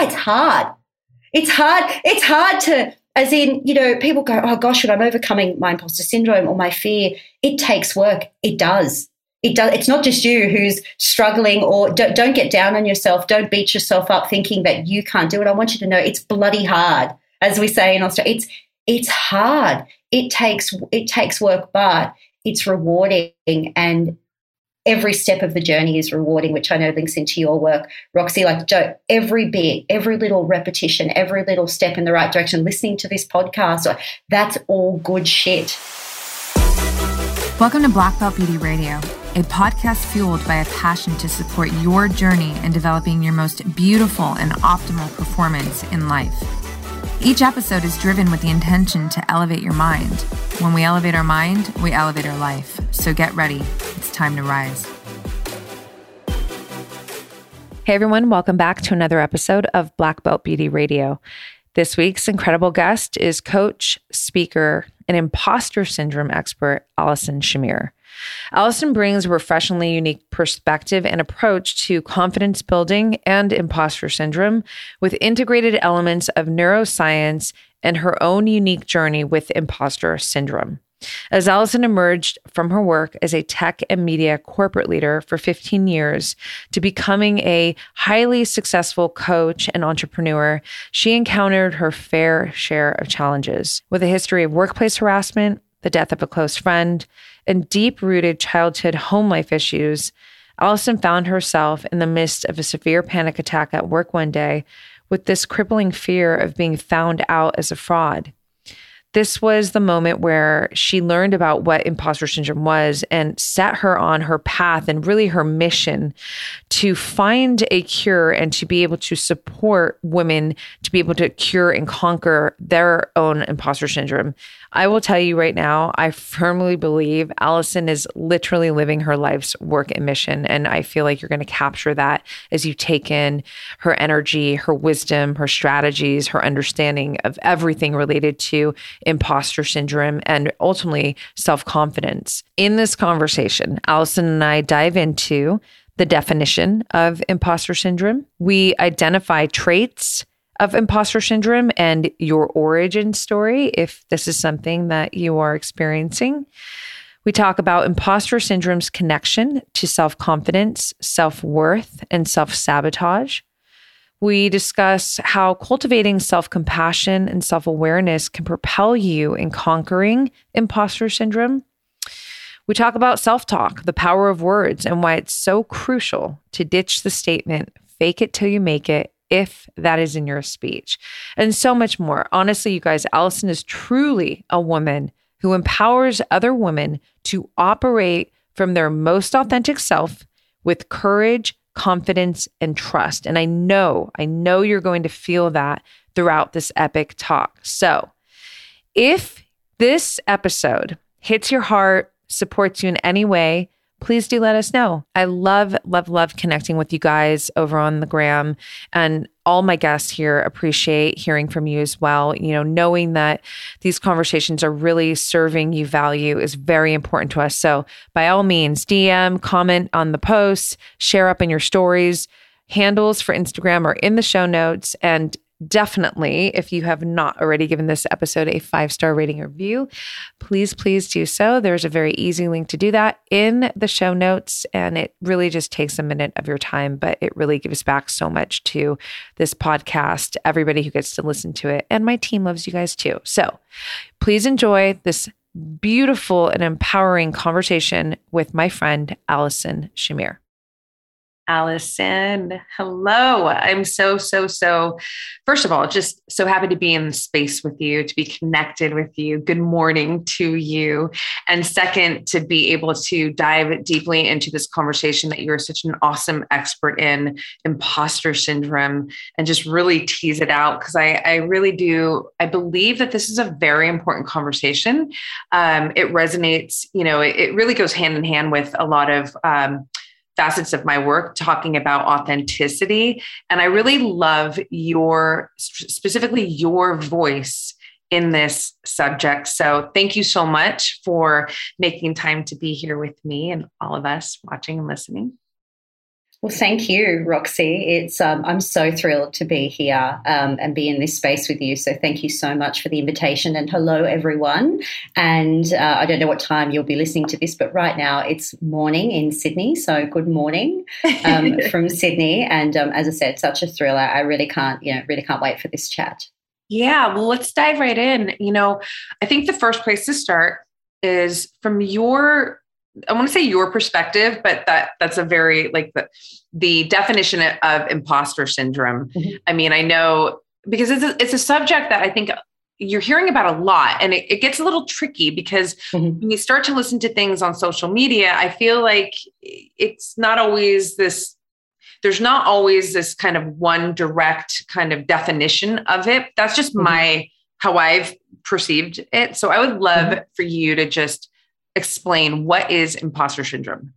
why it's hard. It's hard. It's hard to, as in, you know, people go, oh gosh, when I'm overcoming my imposter syndrome or my fear, it takes work. It does. It does. It's not just you who's struggling or don't, don't get down on yourself. Don't beat yourself up thinking that you can't do it. I want you to know it's bloody hard, as we say in Australia. It's, it's hard. It takes, it takes work, but it's rewarding and every step of the journey is rewarding, which I know links into your work, Roxy. Like every bit, every little repetition, every little step in the right direction, listening to this podcast, that's all good shit. Welcome to Black Belt Beauty Radio, a podcast fueled by a passion to support your journey in developing your most beautiful and optimal performance in life. Each episode is driven with the intention to elevate your mind. When we elevate our mind, we elevate our life. So get ready. It's time to rise. Hey everyone, welcome back to another episode of Black Belt Beauty Radio. This week's incredible guest is coach, speaker, and imposter syndrome expert, Alison Shamir. Alison brings a professionally unique perspective and approach to confidence building and imposter syndrome with integrated elements of neuroscience and her own unique journey with imposter syndrome. As Alison emerged from her work as a tech and media corporate leader for 15 years to becoming a highly successful coach and entrepreneur, she encountered her fair share of challenges. With a history of workplace harassment, the death of a close friend, and deep rooted childhood home life issues, Alison found herself in the midst of a severe panic attack at work one day with this crippling fear of being found out as a fraud this was the moment where she learned about what imposter syndrome was and set her on her path and really her mission to find a cure and to be able to support women to be able to cure and conquer their own imposter syndrome. I will tell you right now, I firmly believe Alison is literally living her life's work and mission. And I feel like you're going to capture that as you take in her energy, her wisdom, her strategies, her understanding of everything related to imposter syndrome and ultimately self confidence. In this conversation, Alison and I dive into the definition of imposter syndrome. We identify traits of imposter syndrome and your origin story, if this is something that you are experiencing. We talk about imposter syndrome's connection to self confidence, self worth, and self sabotage. We discuss how cultivating self compassion and self awareness can propel you in conquering imposter syndrome. We talk about self talk, the power of words, and why it's so crucial to ditch the statement, fake it till you make it, if that is in your speech, and so much more. Honestly, you guys, Alison is truly a woman who empowers other women to operate from their most authentic self with courage, confidence, and trust. And I know, I know you're going to feel that throughout this epic talk. So if this episode hits your heart, supports you in any way, please do let us know. I love, love, love connecting with you guys over on the gram. And all my guests here appreciate hearing from you as well. You know, knowing that these conversations are really serving you value is very important to us. So, by all means, DM, comment on the posts, share up in your stories. Handles for Instagram are in the show notes. And definitely, if you have not already given this episode a five star rating review, please, please do so. There's a very easy link to do that in the show notes. And it really just takes a minute of your time, but it really gives back so much to this podcast, everybody who gets to listen to it. And my team loves you guys too. So please enjoy this beautiful and empowering conversation with my friend, Alison Shamir. Alison. Hello. I'm so, so, so, first of all, just so happy to be in space with you, to be connected with you. Good morning to you. And second, to be able to dive deeply into this conversation that you're such an awesome expert in imposter syndrome and just really tease it out. Because I, I really do, I believe that this is a very important conversation. Um, it resonates, you know, it, it, really goes hand in hand with a lot of, um, facets of my work talking about authenticity. And I really love your, specifically your voice in this subject. So thank you so much for making time to be here with me and all of us watching and listening. Well, thank you, Roxy. It's um, I'm so thrilled to be here um, and be in this space with you. So thank you so much for the invitation and hello everyone. And uh, I don't know what time you'll be listening to this, but right now it's morning in Sydney. So good morning um, from Sydney. And um, as I said, such a thrill. I, I really can't, you know, really can't wait for this chat. Yeah, well, let's dive right in. You know, I think the first place to start is from your I want to say your perspective, but that that's a very like the, the definition of imposter syndrome. Mm-hmm. I mean, I know because it's a, it's a subject that I think you're hearing about a lot and it, it gets a little tricky because mm-hmm. when you start to listen to things on social media, I feel like it's not always this there's not always this kind of one direct kind of definition of it. That's just mm-hmm. my how I've perceived it. So I would love mm-hmm. for you to just explain what is imposter syndrome?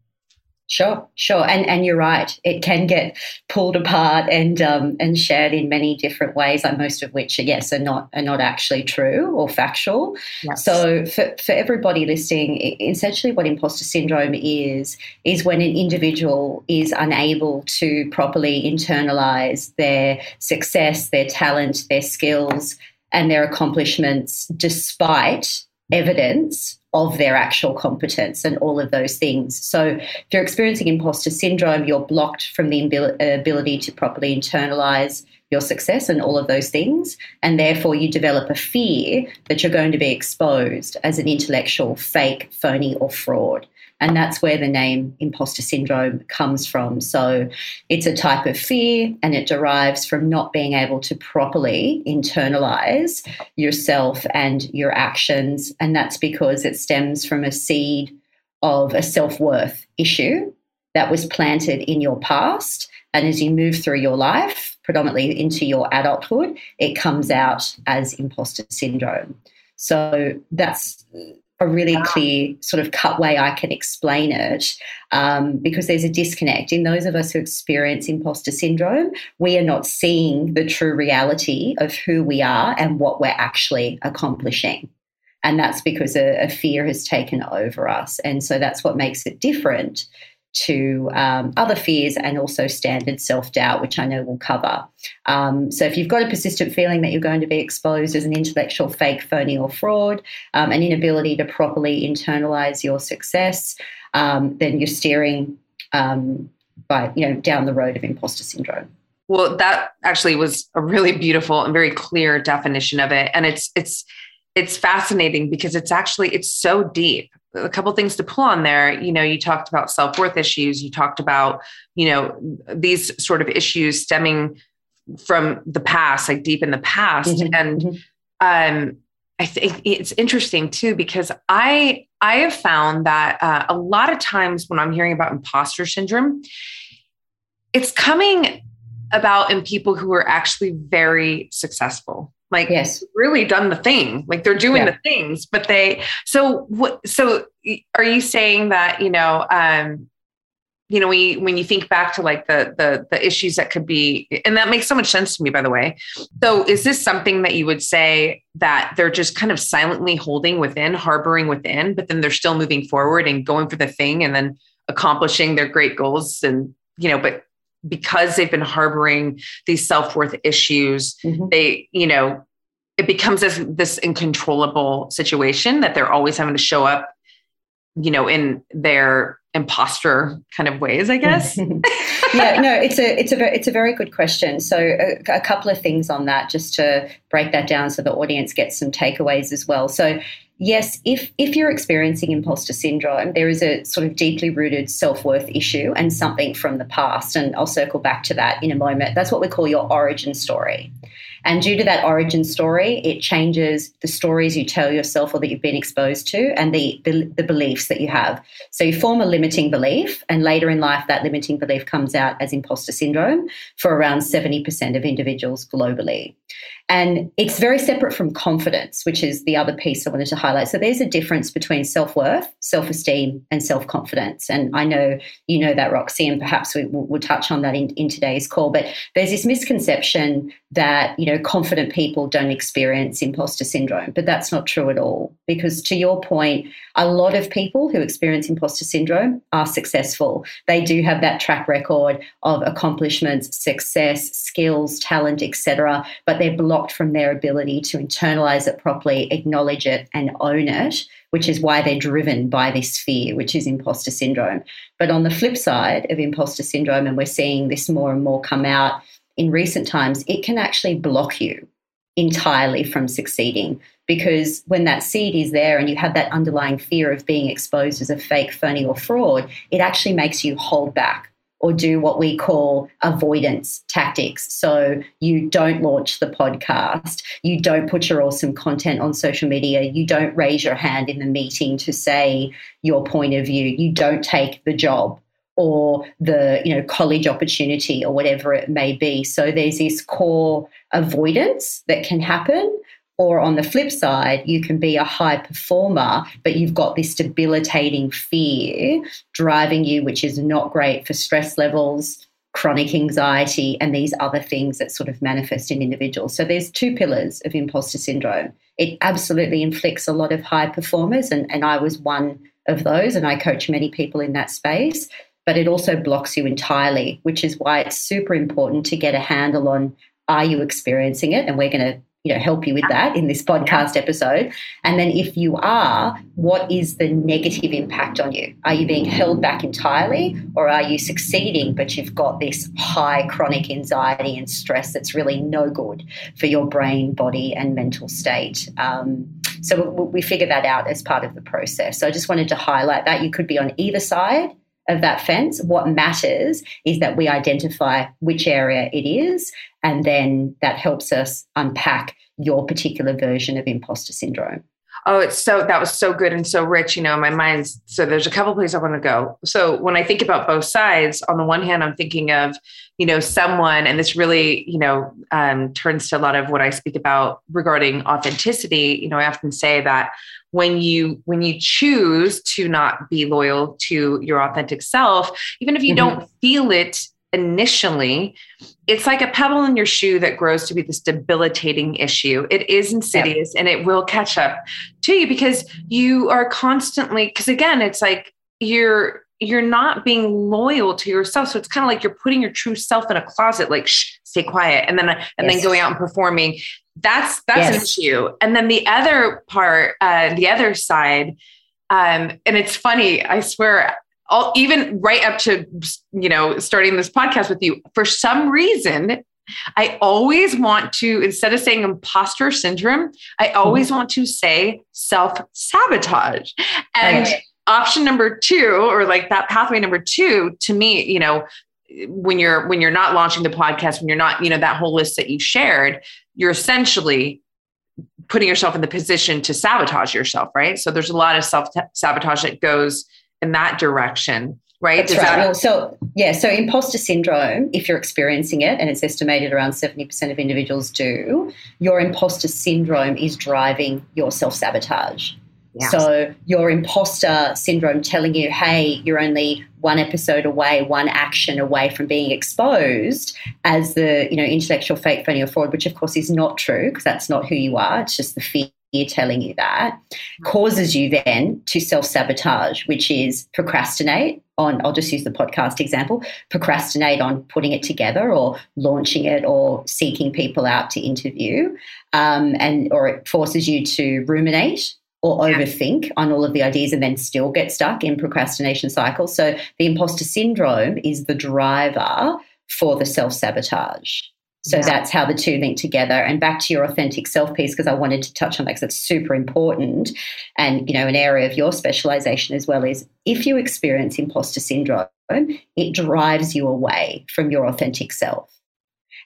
Sure, sure, and and you're right. It can get pulled apart and um, and shared in many different ways. Like most of which, yes, are not are not actually true or factual. Yes. So for for everybody listening, essentially, what imposter syndrome is is when an individual is unable to properly internalize their success, their talent, their skills, and their accomplishments, despite evidence of their actual competence and all of those things. So, if you're experiencing imposter syndrome, you're blocked from the uh, ability to properly internalize your success and all of those things. And therefore, you develop a fear that you're going to be exposed as an intellectual fake, phony, or fraud. And that's where the name imposter syndrome comes from. So it's a type of fear and it derives from not being able to properly internalize yourself and your actions. And that's because it stems from a seed of a self worth issue that was planted in your past. And as you move through your life, predominantly into your adulthood, it comes out as imposter syndrome. So that's a really clear sort of cut way I can explain it um, because there's a disconnect. In those of us who experience imposter syndrome, we are not seeing the true reality of who we are and what we're actually accomplishing. And that's because a, a fear has taken over us. And so that's what makes it different to um, other fears and also standard self doubt, which I know we'll cover. Um, so, if you've got a persistent feeling that you're going to be exposed as an intellectual fake, phony, or fraud, um, an inability to properly internalize your success, um, then you're steering um, by you know down the road of imposter syndrome. Well, that actually was a really beautiful and very clear definition of it, and it's it's it's fascinating because it's actually it's so deep a couple things to pull on there you know you talked about self-worth issues you talked about you know these sort of issues stemming from the past like deep in the past mm-hmm. and mm-hmm. um i think it's interesting too because i i have found that uh, a lot of times when i'm hearing about imposter syndrome it's coming about in people who are actually very successful like yes really done the thing like they're doing yeah. the things but they so what so are you saying that you know um you know when you, when you think back to like the the the issues that could be and that makes so much sense to me by the way so is this something that you would say that they're just kind of silently holding within harboring within but then they're still moving forward and going for the thing and then accomplishing their great goals and you know but because they've been harboring these self-worth issues mm-hmm. they you know it becomes this, this uncontrollable situation that they're always having to show up you know in their imposter kind of ways i guess yeah no it's a it's a very, it's a very good question so a, a, couple of things on that just to break that down so the audience gets some takeaways as well so yes, if if you're experiencing imposter syndrome, there is a sort of deeply rooted self-worth issue and something from the past. And I'll circle back to that in a moment. That's what we call your origin story. And due to that origin story, it changes the stories you tell yourself or that you've been exposed to and the, the, the, beliefs that you have. So you form a limiting belief, and later in life, that limiting belief comes out as imposter syndrome for around 70% of individuals globally. And it's very separate from confidence, which is the other piece I wanted to highlight. So there's a difference between self worth, self esteem, and self confidence. And I know you know that, Roxy, and perhaps we will we'll touch on that in, in today's call. But there's this misconception that, you know, confident people don't experience imposter syndrome, but that's not true at all. Because to your point, a lot of people who experience imposter syndrome are successful. They do have that track record of accomplishments, success, skills, talent, etc. But they're from their ability to internalize it properly, acknowledge it, and own it, which is why they're driven by this fear, which is imposter syndrome. But on the flip side of imposter syndrome, and we're seeing this more and more come out in recent times, it can actually block you entirely from succeeding because when that seed is there and you have that underlying fear of being exposed as a fake, phony, or fraud, it actually makes you hold back or do what we call avoidance tactics. So you don't launch the podcast, you don't put your awesome content on social media, you don't raise your hand in the meeting to say your point of view, you don't take the job or the you know college opportunity or whatever it may be. So there's this core avoidance that can happen or on the flip side, you can be a high performer, but you've got this debilitating fear driving you, which is not great for stress levels, chronic anxiety, and these other things that sort of manifest in individuals. So there's two pillars of imposter syndrome. It absolutely inflicts a lot of high performers, and, and I was one of those, and I coach many people in that space. But it also blocks you entirely, which is why it's super important to get a handle on are you experiencing it? And we're going to you know help you with that in this podcast episode. And then if you are what is the negative impact on you? Are you being held back entirely or are you succeeding but you've got this high chronic anxiety and stress that's really no good for your brain body and mental state? Um, so we, we figure that out as part of the process. So i just wanted to highlight that. You could be on either side of that fence. What matters is that we identify which area it is, and then that helps us unpack your particular version of imposter syndrome. Oh, it's so that was so good and so rich, you know, my mind's so there's a couple places I want to go. So when I think about both sides, on the one hand, I'm thinking of, you know, someone, and this really, you know, um, turns to a lot of what I speak about regarding authenticity. You know, I often say that when you when you choose to not be loyal to your authentic self even if you mm-hmm. don't feel it initially it's like a pebble in your shoe that grows to be this debilitating issue. It is insidious and it will catch up to you because you are constantly because again it's like you're you're not being loyal to yourself. So it's kind of like you're putting your true self in a closet like shh stay quiet and then and yes. then going out and performing. That's that's yes. an issue. And then the other part uh, the other side um, and it's funny i swear all, even right up to you know starting this podcast with you for some reason i always want to instead of saying imposter syndrome i always mm-hmm. want to say self-sabotage and right. option number two or like that pathway number two to me you know when you're when you're not launching the podcast when you're not you know that whole list that you shared you're essentially putting yourself in the position to sabotage yourself right so there's a lot of self sabotage that goes in that direction right That's right. Well, so yeah so imposter syndrome if you're experiencing it and it's estimated around 70% of individuals do your imposter syndrome is driving your self-sabotage so your imposter syndrome telling you, hey, you're only one episode away, one action away from being exposed as the, you know, intellectual fake, phony, or fraud, which of course is not true because that's not who you are. It's just the fear telling you that causes you then to self sabotage, which is procrastinate on, I'll just use the podcast example, procrastinate on putting it together or launching it or seeking people out to interview. Um, and or it forces you to ruminate or yeah. overthink on all of the ideas and then still get stuck in procrastination cycle. So the imposter syndrome is the driver for the self sabotage. So yeah. that's how the two link together. And back to your authentic self piece, because I wanted to touch on that because it's super important. And, you know, an area of your specialization as well is if you experience imposter syndrome, it drives you away from your authentic self.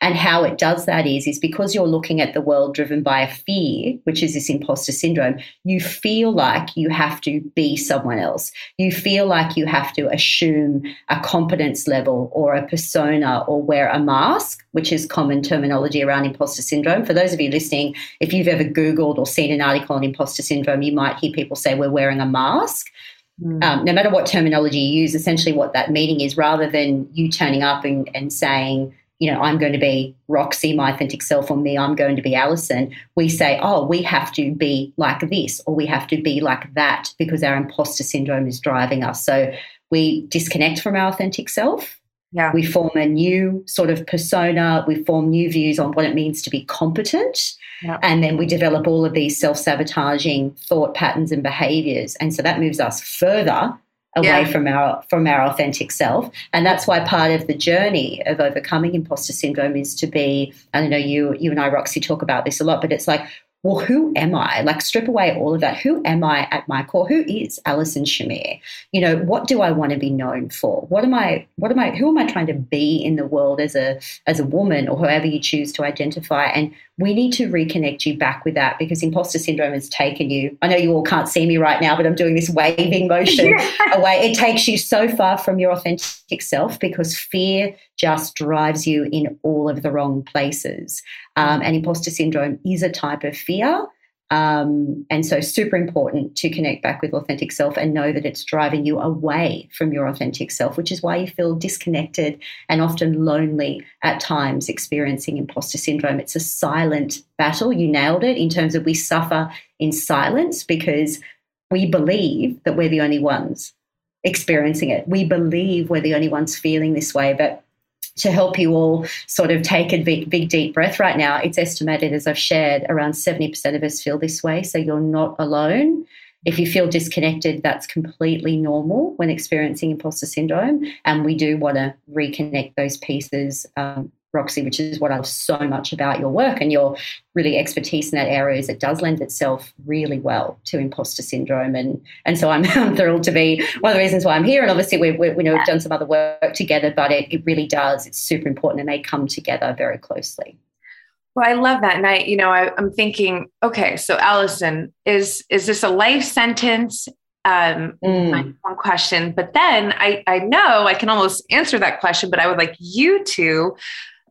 And how it does that is, is because you're looking at the world driven by a fear, which is this imposter syndrome, you feel like you have to be someone else. You feel like you have to assume a competence level or a persona or wear a mask, which is common terminology around imposter syndrome. For those of you listening, if you've ever Googled or seen an article on imposter syndrome, you might hear people say we're wearing a mask. Mm. Um, no matter what terminology you use, essentially what that meaning is, rather than you turning up and, and saying, you know, I'm going to be Roxy, my authentic self, or me, I'm going to be Alison, we say, oh, we have to be like this or we have to be like that because our imposter syndrome is driving us. So we disconnect from our authentic self. Yeah. We form a new sort of persona. We form new views on what it means to be competent. Yeah. And then we develop all of these self sabotaging thought patterns and behaviors. And so that moves us further away yeah. from our from our authentic self and that's why part of the journey of overcoming imposter syndrome is to be i don't know you you and i roxy talk about this a lot but it's like well, who am I? Like, strip away all of that. Who am I at my core? Who is Alison Shamir? You know, what do I want to be known for? What am I? What am I? Who am I trying to be in the world as a as a woman or whoever you choose to identify? And we need to reconnect you back with that because imposter syndrome has taken you. I know you all can't see me right now, but I'm doing this waving motion yeah. away. It takes you so far from your authentic self because fear just drives you in all of the wrong places. Um, and imposter syndrome is a type of fear. Um, and so, super important to connect back with authentic self and know that it's driving you away from your authentic self, which is why you feel disconnected and often lonely at times, experiencing imposter syndrome. It's a silent battle. You nailed it in terms of we suffer in silence because we believe that we're the only ones experiencing it. We believe we're the only ones feeling this way, but to help you all sort of take a big, big, deep breath right now, it's estimated, as I've shared, around 70% of us feel this way. So you're not alone. If you feel disconnected, that's completely normal when experiencing imposter syndrome. And we do want to reconnect those pieces um, Roxy, which is what I love so much about your work and your really expertise in that area is it does lend itself really well to imposter syndrome. And, and so I'm, I'm thrilled to be one of the reasons why I'm here. And obviously we, we, we know we've done some other work together, but it, it really does. It's super important and they come together very closely. Well, I love that. And I, you know, I, am thinking, okay, so Alison, is is this a life sentence? Um, mm. one question, but then I, I know I can almost answer that question, but I would like you to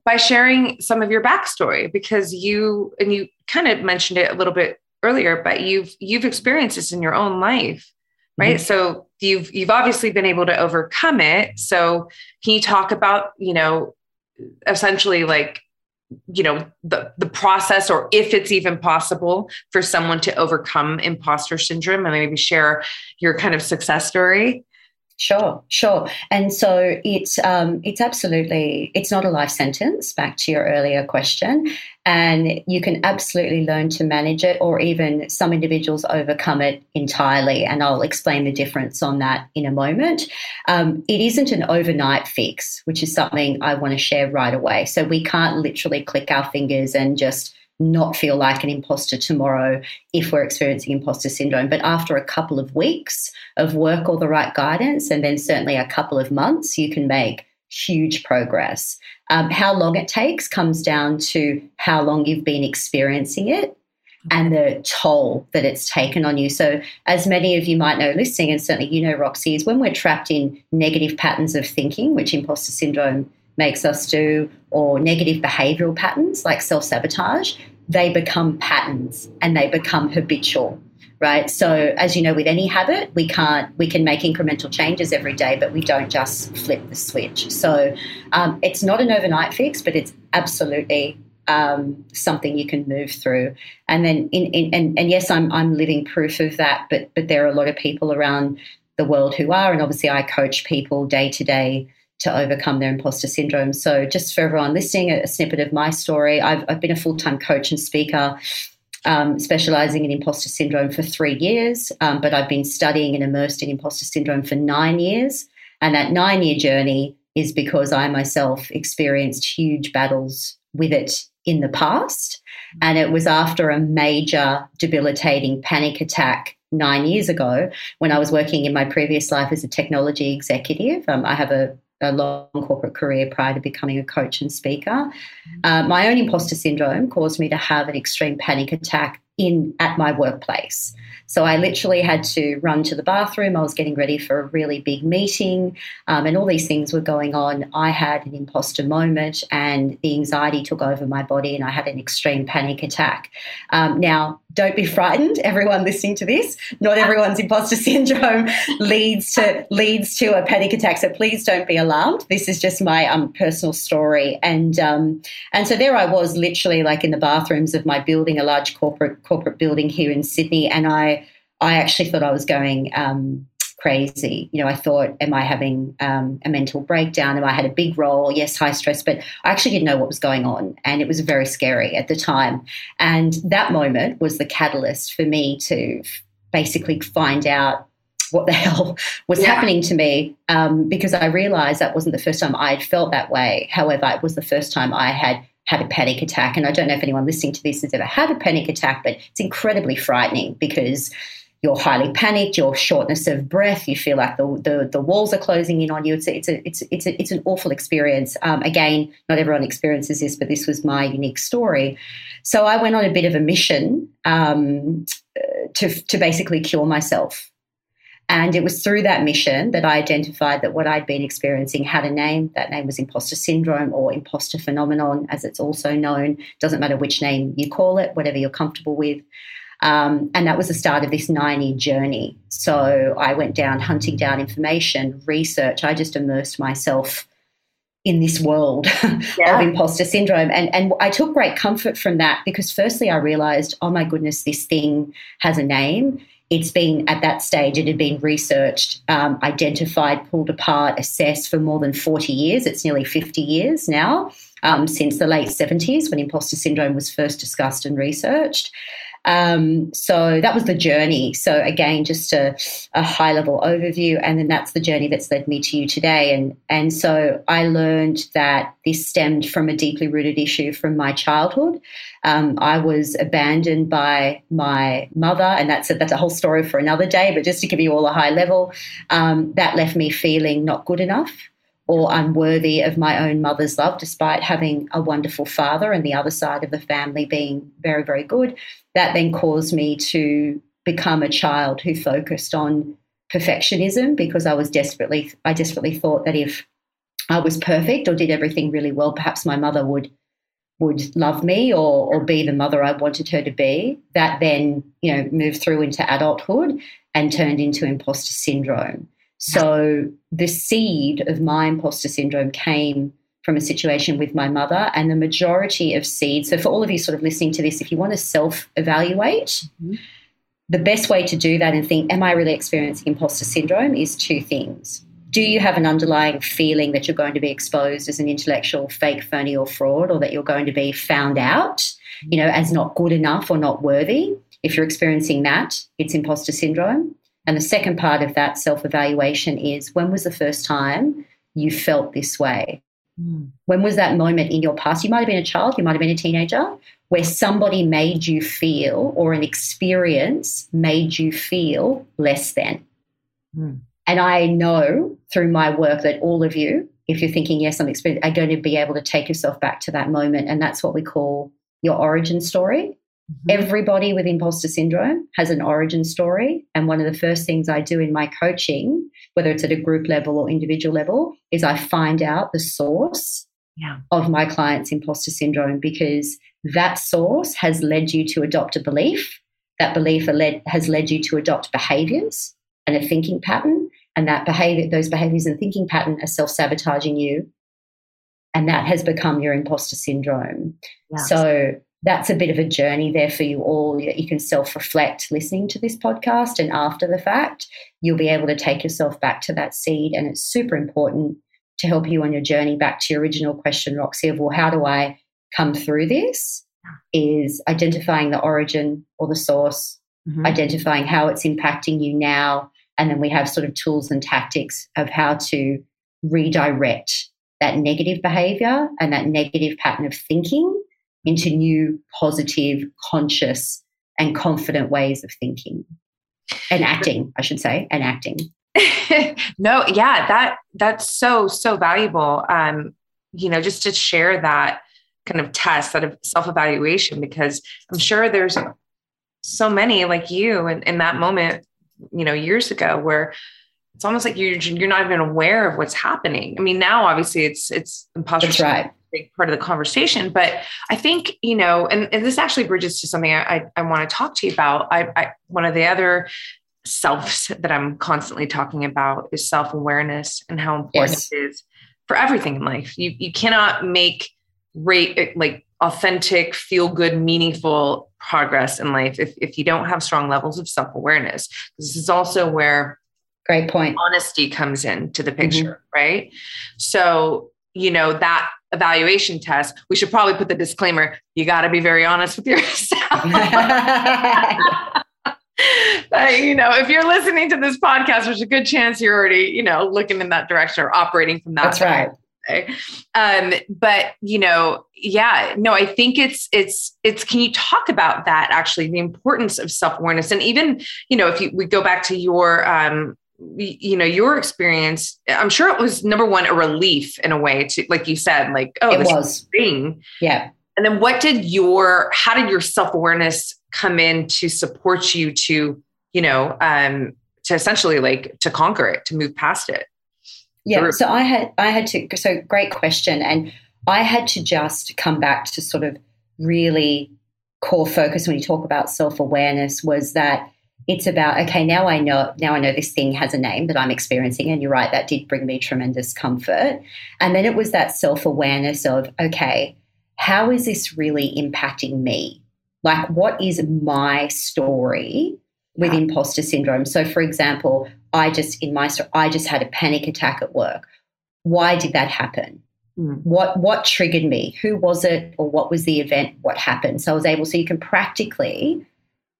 by sharing some of your backstory because you and you kind of mentioned it a little bit earlier but you've you've experienced this in your own life right? Mm-hmm. so you've you've obviously been able to overcome it. So can you talk about you know essentially like you know the the process or if it's even possible for someone to overcome imposter syndrome and maybe share your kind of success story Sure, sure. And so it's um, it's absolutely it's not a life sentence. Back to your earlier question, and you can absolutely learn to manage it, or even some individuals overcome it entirely. And I'll explain the difference on that in a moment. Um, it isn't an overnight fix, which is something I want to share right away. So we can't literally click our fingers and just not feel like an imposter tomorrow if we're experiencing imposter syndrome. But after a couple of weeks of work or the right guidance, and then certainly a couple of months, you can make huge progress. Um, how long it takes comes down to how long you've been experiencing it and the toll that it's taken on you. So, as many of you might know listening, and certainly you know, Roxy, is when we're trapped in negative patterns of thinking, which imposter syndrome makes us do, or negative behavioral patterns like self sabotage, they become patterns and they become habitual right? So as you know with any habit we can't we can make incremental changes every day but we don't just flip the switch. So um, it's not an overnight fix but it's absolutely um, something you can move through. And then in, in and, and yes I'm, I'm living proof of that but but there are a lot of people around the world who are and obviously i coach people day to day to overcome their imposter syndrome. So, just for everyone listening, a, snippet of my story. I've, I've been a full time coach and speaker. Um, specializing in imposter syndrome for three years, um, but I've been studying and immersed in imposter syndrome for nine years. And that nine year journey is because I myself experienced huge battles with it in the past. And it was after a major debilitating panic attack nine years ago when I was working in my previous life as a technology executive. Um, I have a a long corporate career prior to becoming a coach and speaker. Uh, my own imposter syndrome caused me to have an extreme panic attack in at my workplace. So I literally had to run to the bathroom. I was getting ready for a really big meeting, um, and all these things were going on. I had an imposter moment, and the anxiety took over my body, and I had an extreme panic attack. Um, now, don't be frightened, everyone listening to this. Not everyone's imposter syndrome leads to leads to a panic attack. So please don't be alarmed. This is just my um, personal story, and um, and so there I was, literally like in the bathrooms of my building, a large corporate corporate building here in Sydney, and I I actually thought I was going um, crazy. You know, I thought, am I having um, a mental breakdown? Am I had a big role? Yes, high stress, but I actually didn't know what was going on, and it was very scary at the time. And that moment was the catalyst for me to basically find out what the hell was yeah. happening to me um, because I realized that wasn't the first time I had felt that way. However, it was the first time I had had a panic attack. And I don't know if anyone listening to this has ever had a panic attack, but it's incredibly frightening because you're highly panicked, you're shortness of breath, you feel like the, the, the walls are closing in on you. It's a, it's a, it's it's a, it's an awful experience. Um, again, not everyone experiences this, but this was my unique story. So I went on a bit of a mission um, to to basically cure myself. And it was through that mission that I identified that what I'd been experiencing had a name. That name was imposter syndrome or imposter phenomenon, as it's also known. Doesn't matter which name you call it, whatever you're comfortable with. Um, and that was the start of this nine year journey. So I went down hunting down information, research. I just immersed myself in this world yeah. of imposter syndrome. And, and I took great comfort from that because, firstly, I realized, oh my goodness, this thing has a name it's been at that stage, it had been researched, um, identified, pulled apart, assessed for more than 40 years. It's nearly 50 years now, um, since the late 70s when imposter syndrome was first discussed and researched. Um, so that was the journey. So again, just a, a, high level overview, and then that's the journey that's led me to you today. And and so I learned that this stemmed from a deeply rooted issue from my childhood. Um, I was abandoned by my mother, and that's a, that's a whole story for another day. But just to give you all a high level, um, that left me feeling not good enough or unworthy of my own mother's love, despite having a wonderful father and the other side of the family being very, very good. That then caused me to become a child who focused on perfectionism because I was desperately, I desperately thought that if I was perfect or did everything really well, perhaps my mother would would love me or, or be the mother I wanted her to be. That then, you know, moved through into adulthood and turned into imposter syndrome. So the seed of my imposter syndrome came from a situation with my mother, and the majority of seeds. So, for all of you sort of listening to this, if you want to self evaluate, mm-hmm. the best way to do that and think, Am I really experiencing imposter syndrome? is two things. Do you have an underlying feeling that you're going to be exposed as an intellectual fake, phony, or fraud, or that you're going to be found out, you know, as not good enough or not worthy? If you're experiencing that, it's imposter syndrome. And the second part of that self evaluation is when was the first time you felt this way? Mm. When was that moment in your past? You might have been a child, you might have been a teenager, where somebody made you feel or an experience made you feel less than. Mm. And I know through my work that all of you, if you're thinking, yes, I'm experiencing, are going to be able to take yourself back to that moment. And that's what we call your origin story. Mm-hmm. Everybody with imposter syndrome has an origin story. And one of the first things I do in my coaching, whether it's at a group level or individual level, is I find out the source yeah. of my client's imposter syndrome because that source has led you to adopt a belief. That belief has led you to adopt behaviors and a thinking pattern. And that behavior, those behaviors and thinking pattern are self sabotaging you. And that has become your imposter syndrome. Yes. So that's a bit of a journey there for you all. You can self reflect listening to this podcast, and after the fact, you'll be able to take yourself back to that seed. And it's super important to help you on your journey back to your original question, Roxy, of well, how do I come through this? Is identifying the origin or the source, mm-hmm. identifying how it's impacting you now. And then we have sort of tools and tactics of how to redirect that negative behavior and that negative pattern of thinking into new, positive, conscious, and confident ways of thinking and acting, I should say, and acting. no, yeah, that that's so so valuable. Um, you know, just to share that kind of test, that self evaluation, because I'm sure there's so many like you in, in that moment, you know, years ago where it's almost like you're you're not even aware of what's happening. I mean, now obviously it's it's impossible. That's right. Big part of the conversation, but I think you know, and, and this actually bridges to something I, I, I want to talk to you about. I, I one of the other selves that I'm constantly talking about is self awareness and how important yes. it is for everything in life. You you cannot make rate like authentic, feel good, meaningful progress in life if if you don't have strong levels of self awareness. This is also where great point honesty comes into the picture, mm-hmm. right? So you know that evaluation test we should probably put the disclaimer you got to be very honest with yourself but, you know, if you're listening to this podcast, there's a good chance you're already, you know, looking in that direction or operating from that. That's right. Um, but you know, yeah, no, I think it's it's it's. Can you talk about that actually, the importance of self awareness, and even you know, if you we go back to your um, you know your experience i'm sure it was number one a relief in a way to like you said like oh it this was. thing. Yeah. And then what did your how did your self-awareness come in to support you to you know um to essentially like to conquer it to move past it? Yeah so i had i had to so great question. And i had to just come back to sort of really core focus when you talk about self-awareness was that it's about okay now i know now i know this thing has a name that i'm experiencing and you're right that did bring me tremendous comfort and then it was that self-awareness of okay how is this really impacting me like, what is my story with imposter syndrome? So, for example, I just, in my story, I just had a panic attack at work. Why did that happen? Mm. What what triggered me? Who was it, or what was the event? What happened? So I was able. So you can practically,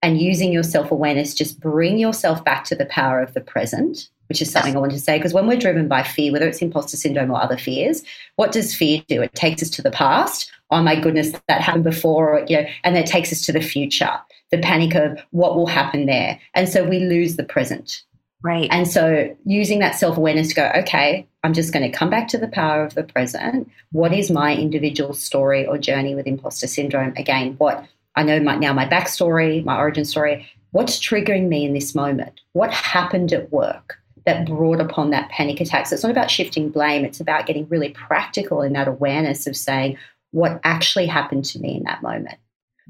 and using your self awareness, just bring yourself back to the power of the present which is something I want to say. Because when we're driven by fear, whether it's imposter syndrome or other fears, what does fear do? It takes us to the past. Oh my goodness, that happened before, or, you know, and then it takes us to the future, the panic of what will happen there. And so we lose the present. Right. And so using that self awareness to go, okay, I'm just going to come back to the power of the present. What is my individual story or journey with imposter syndrome? Again, what I know my, now my backstory, my origin story, what's triggering me in this moment? What happened at work? that brought upon that panic attack. So it's not about shifting blame, it's about getting really practical in that awareness of saying what actually happened to me in that moment.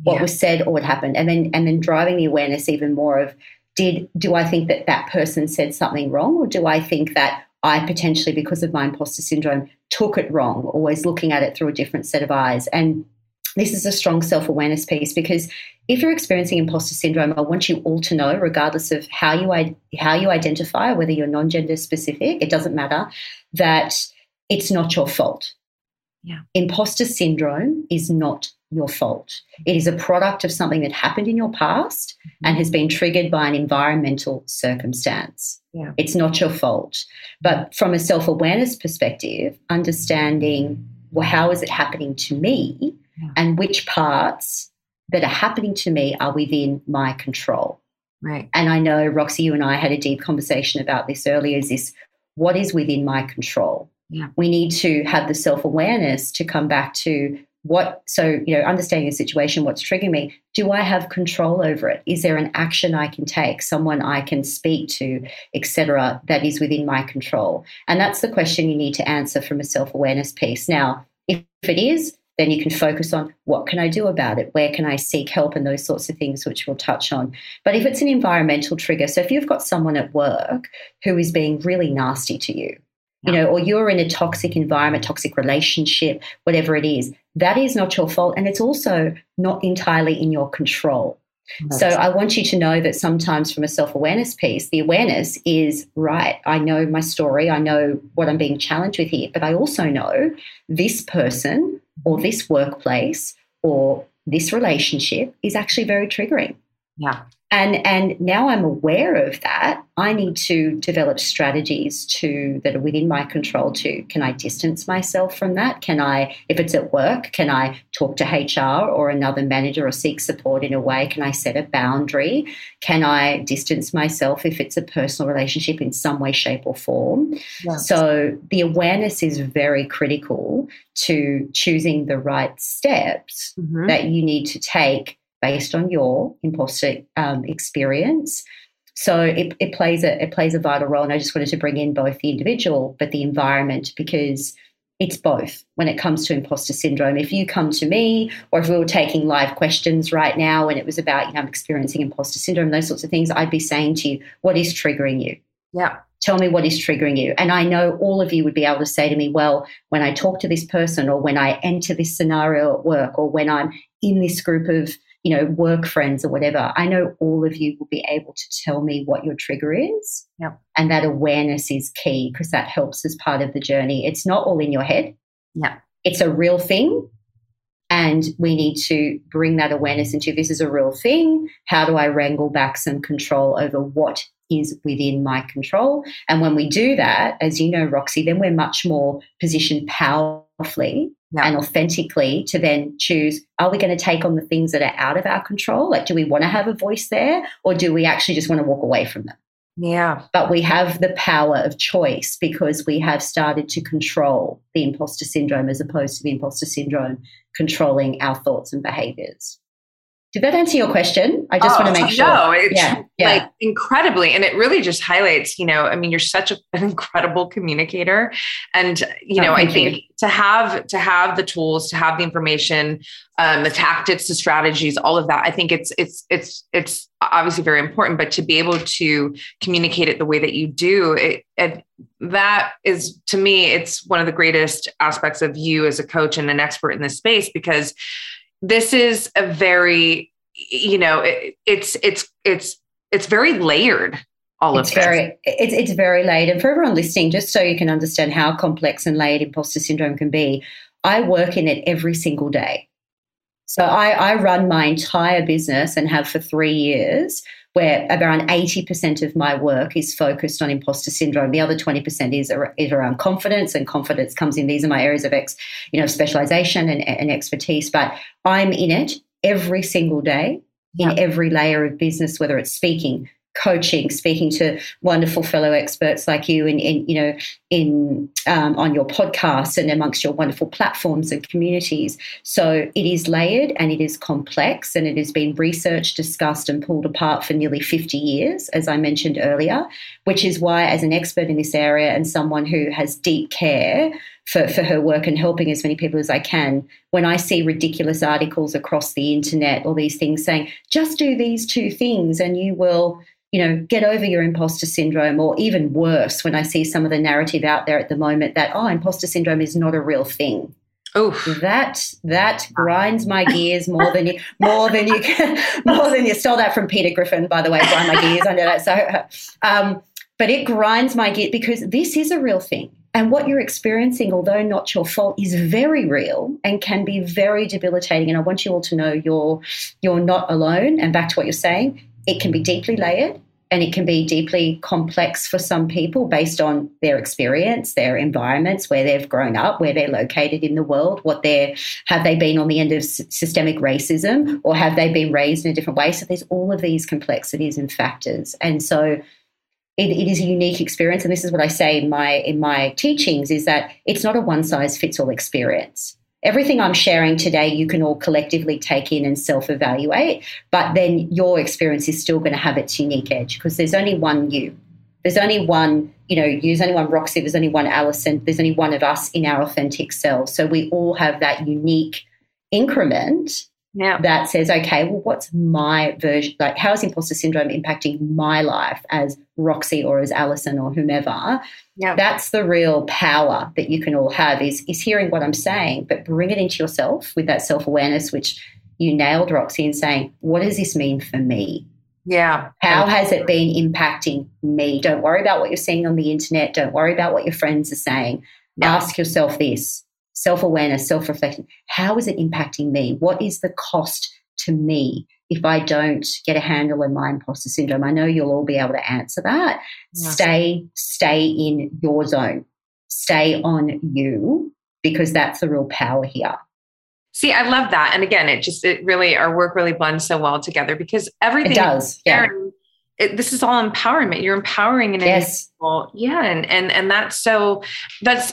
What yeah. was said or what happened and then and then driving the awareness even more of did do I think that that person said something wrong or do I think that I potentially because of my imposter syndrome took it wrong, always looking at it through a different set of eyes and this is a strong self awareness piece because if you're experiencing imposter syndrome, I want you all to know, regardless of how you how you identify, whether you're non-gender specific, it doesn't matter, that it's not your fault. Yeah. Imposter syndrome is not your fault. It is a product of something that happened in your past mm-hmm. and has been triggered by an environmental circumstance. Yeah. It's not your fault. But from a self awareness perspective, understanding well, how is it happening to me yeah. and which parts that are happening to me are within my control. Right. And I know, Roxy, you and I had a deep conversation about this earlier is this what is within my control? Yeah. We need to have the self awareness to come back to what, so, you know, understanding the situation, what's triggering me. Do I have control over it? Is there an action I can take, someone I can speak to, etc., that is within my control? And that's the question you need to answer from a self awareness piece. Now, if it is, then you can focus on what can I do about it? Where can I seek help? And those sorts of things, which we'll touch on. But if it's an environmental trigger, so if you've got someone at work who is being really nasty to you, you know, or you're in a toxic environment, toxic relationship, whatever it is, that is not your fault. And it's also not entirely in your control. That's so I want you to know that sometimes from a self-awareness piece, the awareness is right. I know my story. I know what I'm being challenged with here, but I also know this person or this workplace or this relationship is actually very triggering. Yeah. And and now I'm aware of that. I need to develop strategies to that are within my control to can I distance myself from that? Can I if it's at work, can I talk to HR or another manager or seek support in a way? Can I set a boundary? Can I distance myself if it's a personal relationship in some way shape or form? Yes. So the awareness is very critical to choosing the right steps mm-hmm. that you need to take based on your imposter um, experience. So it, it plays a it plays a vital role, and I just wanted to bring in both the individual but the environment because it's both when it comes to imposter syndrome. If you come to me, or if we were taking live questions right now and it was about, you know, I'm experiencing imposter syndrome, those sorts of things, I'd be saying to you, what is triggering you? Yeah. Tell me what is triggering you. And I know all of you would be able to say to me, well, when I talk to this person, or when I enter this scenario at work, or when I'm in this group of you know, work friends or whatever, I know all of you will be able to tell me what your trigger is. Yeah. And that awareness is key because that helps as part of the journey. It's not all in your head. Yeah. It's a real thing. And we need to bring that awareness into this is a real thing. How do I wrangle back some control over what is within my control? And when we do that, as you know, Roxy, then we're much more positioned powerfully yeah. and authentically to then choose are we going to take on the things that are out of our control? Like, do we want to have a voice there or do we actually just want to walk away from them? Yeah. But we have the power of choice because we have started to control the imposter syndrome as opposed to the imposter syndrome controlling our thoughts and behaviors. Did that answer your question? I just oh, want to make sure. No, it's yeah, yeah. like incredibly. And it really just highlights, you know, I mean, you're such a, an incredible communicator. And, you know, oh, I think you. to have to have the tools, to have the information, um, the tactics, the strategies, all of that, I think it's it's it's it's obviously very important, but to be able to communicate it the way that you do, it, it that is to me, it's one of the greatest aspects of you as a coach and an expert in this space because this is a very you know it, it's it's it's it's very layered all it's of very it's, it's very layered and for everyone listening just so you can understand how complex and layered imposter syndrome can be i work in it every single day so I, I run my entire business and have for three years where around 80% of my work is focused on imposter syndrome. The other 20% is, is around confidence, and confidence comes in. These are my areas of ex, you know, specialization and, and expertise. But I'm in it every single day in every layer of business, whether it's speaking, coaching, speaking to wonderful fellow experts like you, in, in you know, in um, on your podcast and amongst your wonderful platforms and communities. So it is layered and it is complex, and it has been researched, discussed, and pulled apart for nearly fifty years, as I mentioned earlier. Which is why, as an expert in this area and someone who has deep care for, for her work and helping as many people as I can. When I see ridiculous articles across the internet or these things saying, just do these two things and you will you know, get over your imposter syndrome, or even worse, when I see some of the narrative out there at the moment that oh, imposter syndrome is not a real thing. Oh, That that grinds my gears more than you more than you can, more than you stole that from Peter Griffin, by the way. Grind my gears under that. So, um, but it grinds my gears because this is a real thing. And what you're experiencing, although not your fault, is very real and can be very debilitating. And I want you all to know you're you're not alone. And back to what you're saying, it can be deeply layered and it can be deeply complex for some people based on their experience, their environments, where they've grown up, where they're located in the world, what they're have they been on the end of systemic racism or have they been raised in a different way? So there's all of these complexities and factors, and so. It, it is a unique experience, and this is what I say in my in my teachings: is that it's not a one size fits all experience everything I'm sharing today, you can all collectively take in and self evaluate, but then your experience is still going to have its unique edge because there's only one you. There's only one, you know, you, there's only one Roxy, there's only one Alison, there's only one of us in our authentic self. So we all have that unique increment yeah. that says, okay, well, what's my version? Like, how is imposter syndrome impacting my life as Roxy or as Alison or whomever? Yeah. That's the real power that you can all have is, is hearing what I'm saying, but bring it into yourself with that self awareness, which you nailed, Roxy, and saying, what does this mean for me? Yeah. How has it been impacting me? Don't worry about what you're seeing on the internet. Don't worry about what your friends are saying. Ask yourself this self awareness, self reflection. How is it impacting me? What is the cost to me? if I don't get a handle on my imposter syndrome? I know you'll all be able to answer that. Yeah. Stay, stay in your zone. Stay on you because that's the real power here. See, I love that. And again, it just, it really, our work really blends so well together because everything It does. Yeah. it, this is all empowerment. You're empowering an Yes. individual. Yeah. And, and, and that's so, that's,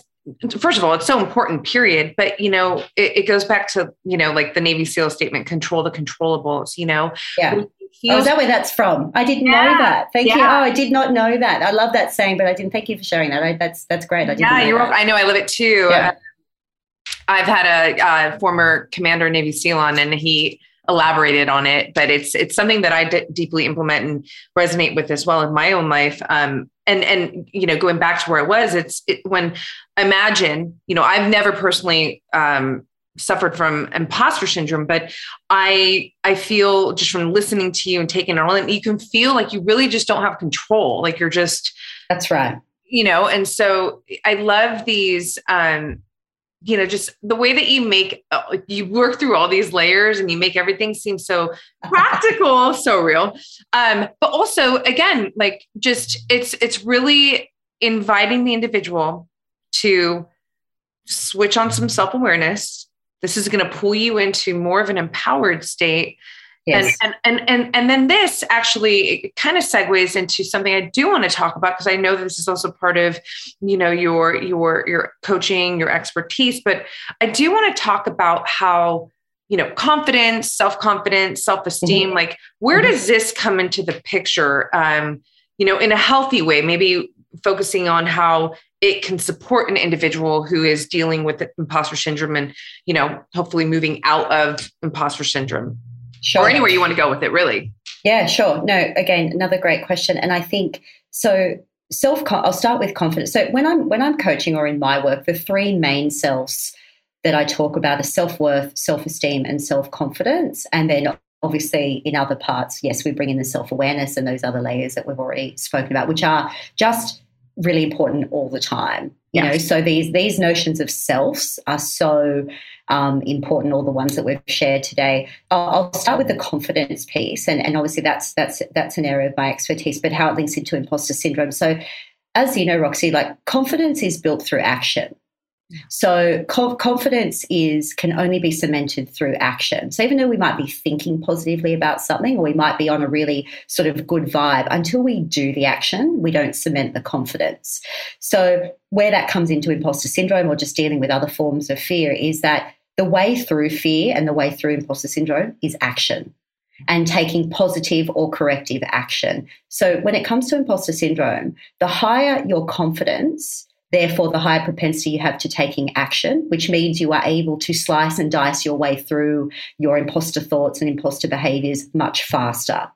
first of all, it's so important, period. But, you know, it, it goes back to, you know, like the Navy SEAL statement, control the controllables, you know, Yeah. Oh, is that where that's from? I didn't Yeah, know that. Thank you. Oh, I did not know that. I love that saying, but I didn't. Thank you for sharing that. I, that's that's great. I didn't. yeah, know you're that. welcome. I know. I live it too. Yeah. Uh, I've had a uh, former commander Navy SEAL on, and he elaborated on it. But it's it's something that I d- deeply implement and resonate with as well in my own life. Um, and and you know, going back to where it was, it's it, when imagine, you know, I've never personally um, suffered from imposter syndrome, but I I feel just from listening to you and taking it all in, you can feel like you really just don't have control. Like you're just That's right. you know and so i love these um you know just the way that you make uh, you work through all these layers and you make everything seem so practical so real. Um but also again like just it's it's really inviting the individual to switch on some self-awareness. This is going to pull you into more of an empowered state Yes. and, and and and and then this actually kind of segues into something I do want to talk about because I know this is also part of you know your your your coaching, your expertise, but I do want to talk about how you know confidence, self confidence, self esteem. Like where Mhm. does this come into the picture? Um, you know, in a healthy way, maybe focusing on how it can support an individual who is dealing with imposter syndrome and you know hopefully moving out of imposter syndrome sure. or anywhere you want to go with it, really. Yeah, sure. No, again, another great question, and I think so. Self, I'll start with confidence. So when I'm when I'm coaching or in my work, the three main selves that I talk about are self worth, self esteem, and self confidence, and then obviously in other parts, yes, we bring in the self awareness and those other layers that we've already spoken about, which are just really important all the time. You know, so these these notions of selves are so um, important. All the ones that we've shared today. I'll, I'll start with the confidence piece, and, and obviously that's that's that's an area of my expertise, but how it links into imposter syndrome. So, as you know, Roxy, like confidence is built through action. So co- confidence is can only be cemented through action. So even though we might be thinking positively about something, or we might be on a really sort of good vibe, until we do the action, we don't cement the confidence. So where that comes into imposter syndrome, or just dealing with other forms of fear, is that the way through fear and the way through imposter syndrome is action and taking positive or corrective action. So when it comes to imposter syndrome, the higher your confidence, therefore the higher propensity you have to taking action, which means you are able to slice and dice your way through your imposter thoughts and imposter behaviors much faster.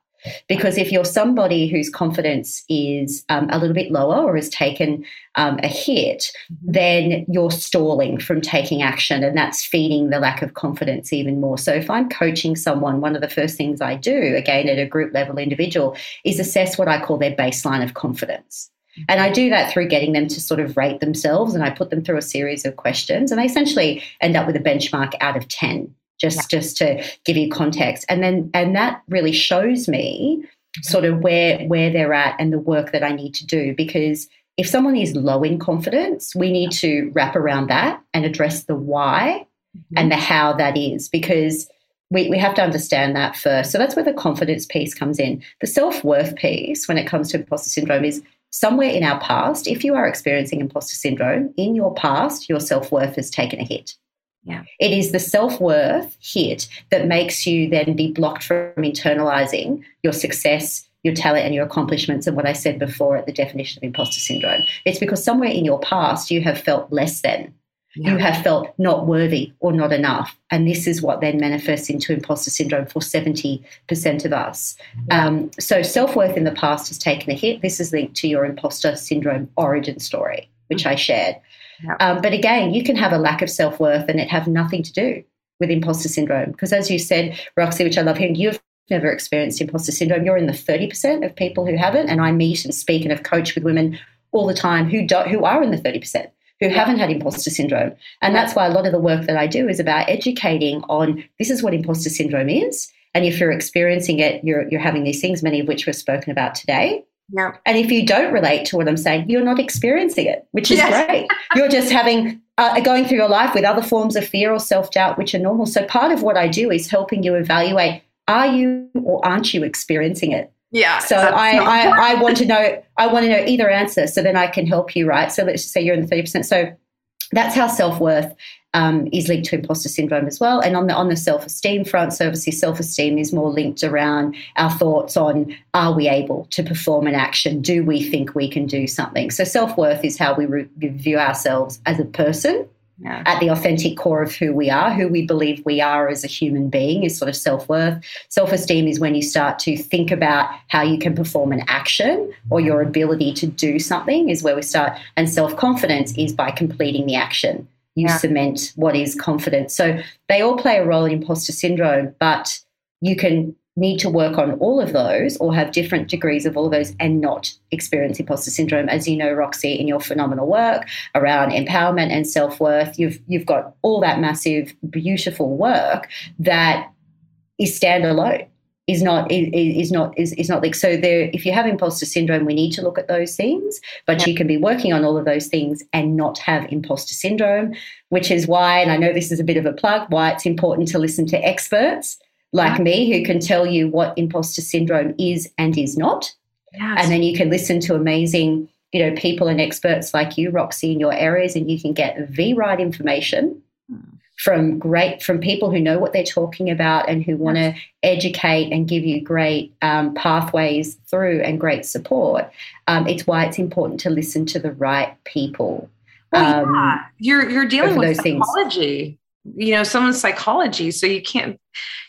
Because if you're somebody whose confidence is um, a little bit lower or has taken um, a hit, then you're stalling from taking action, and that's feeding the lack of confidence even more. So, if I'm coaching someone, one of the first things I do, again at a group level individual, is assess what I call their baseline of confidence. And I do that through getting them to sort of rate themselves, and I put them through a series of questions, and they essentially end up with a benchmark out of 10 just just to give you context. And then and that really shows me mm-hmm. sort of where where they're at and the work that I need to do because if someone is low in confidence we need to wrap around that and address the why mm-hmm. and the how that is because we, we have to understand that first. So that's where the confidence piece comes in. The self-worth piece when it comes to imposter syndrome is somewhere in our past if you are experiencing imposter syndrome in your past your self-worth has taken a hit Yeah. it is the self worth hit that makes you then be blocked from internalizing your success, your talent, and your accomplishments. And what I said before at the definition of imposter syndrome. It's because somewhere in your past you have felt less than, you have felt not worthy or not enough. And this is what then manifests into imposter syndrome for 70% of us. Um, so self worth in the past has taken a hit. This is linked to your imposter syndrome origin story, which I shared. Yeah. Um, but again, you can have a lack of self worth and it have nothing to do with imposter syndrome. Because as you said, Roxy, which I love hearing, you've never experienced imposter syndrome. You're in the 30% of people who haven't. And I meet and speak and have coached with women all the time who, do, who are in the 30% who haven't had imposter syndrome. And that's why a lot of the work that I do is about educating on this is what imposter syndrome is And if you're experiencing it, you're, you're having these things, many of which we've spoken about today. Yeah. And if you don't relate to what I'm saying, you're not experiencing it, which is Yes. great. You're just having uh, going through your life with other forms of fear or self doubt, which are normal. So part of what I do is helping you evaluate: Are you or aren't you experiencing it? Yeah. So I, I. I want to know I want to know either answer, so then I can help you, right? So let's just say you're in the thirty percent. So that's how self worth um, is linked to imposter syndrome as well. And on the on the self esteem front, so obviously self esteem is more linked around our thoughts on are we able to perform an action? Do we think we can do something? So self worth is how we re- view ourselves as a person yeah. at the authentic core of who we are, who we believe we are as a human being is sort of self worth. Self esteem is when you start to think about how you can perform an action or your ability to do something, is where we start. And self confidence is by completing the action. You Yeah. cement what is confidence. So they all play a role in imposter syndrome, but you can need to work on all of those or have different degrees of all of those and not experience imposter syndrome. As you know, Roxy, in your phenomenal work around empowerment and self-worth, you've you've got all that massive, beautiful work that is standalone. Is not is, is not is, is not like so there if you have imposter syndrome we need to look at those things but you can be working on all of those things and not have imposter syndrome which is why and I know this is a bit of a plug why it's important to listen to experts like me who can tell you what imposter syndrome is and is not Yes. and then you can listen to amazing you know people and experts like you roxy in your areas and you can get the right information from great from people who know what they're talking about and who want to educate and give you great um, pathways through and great support um, it's why it's important to listen to the right people Well, um, yeah. You're you're dealing with those things. psychology. You know, someone's psychology, so you can't.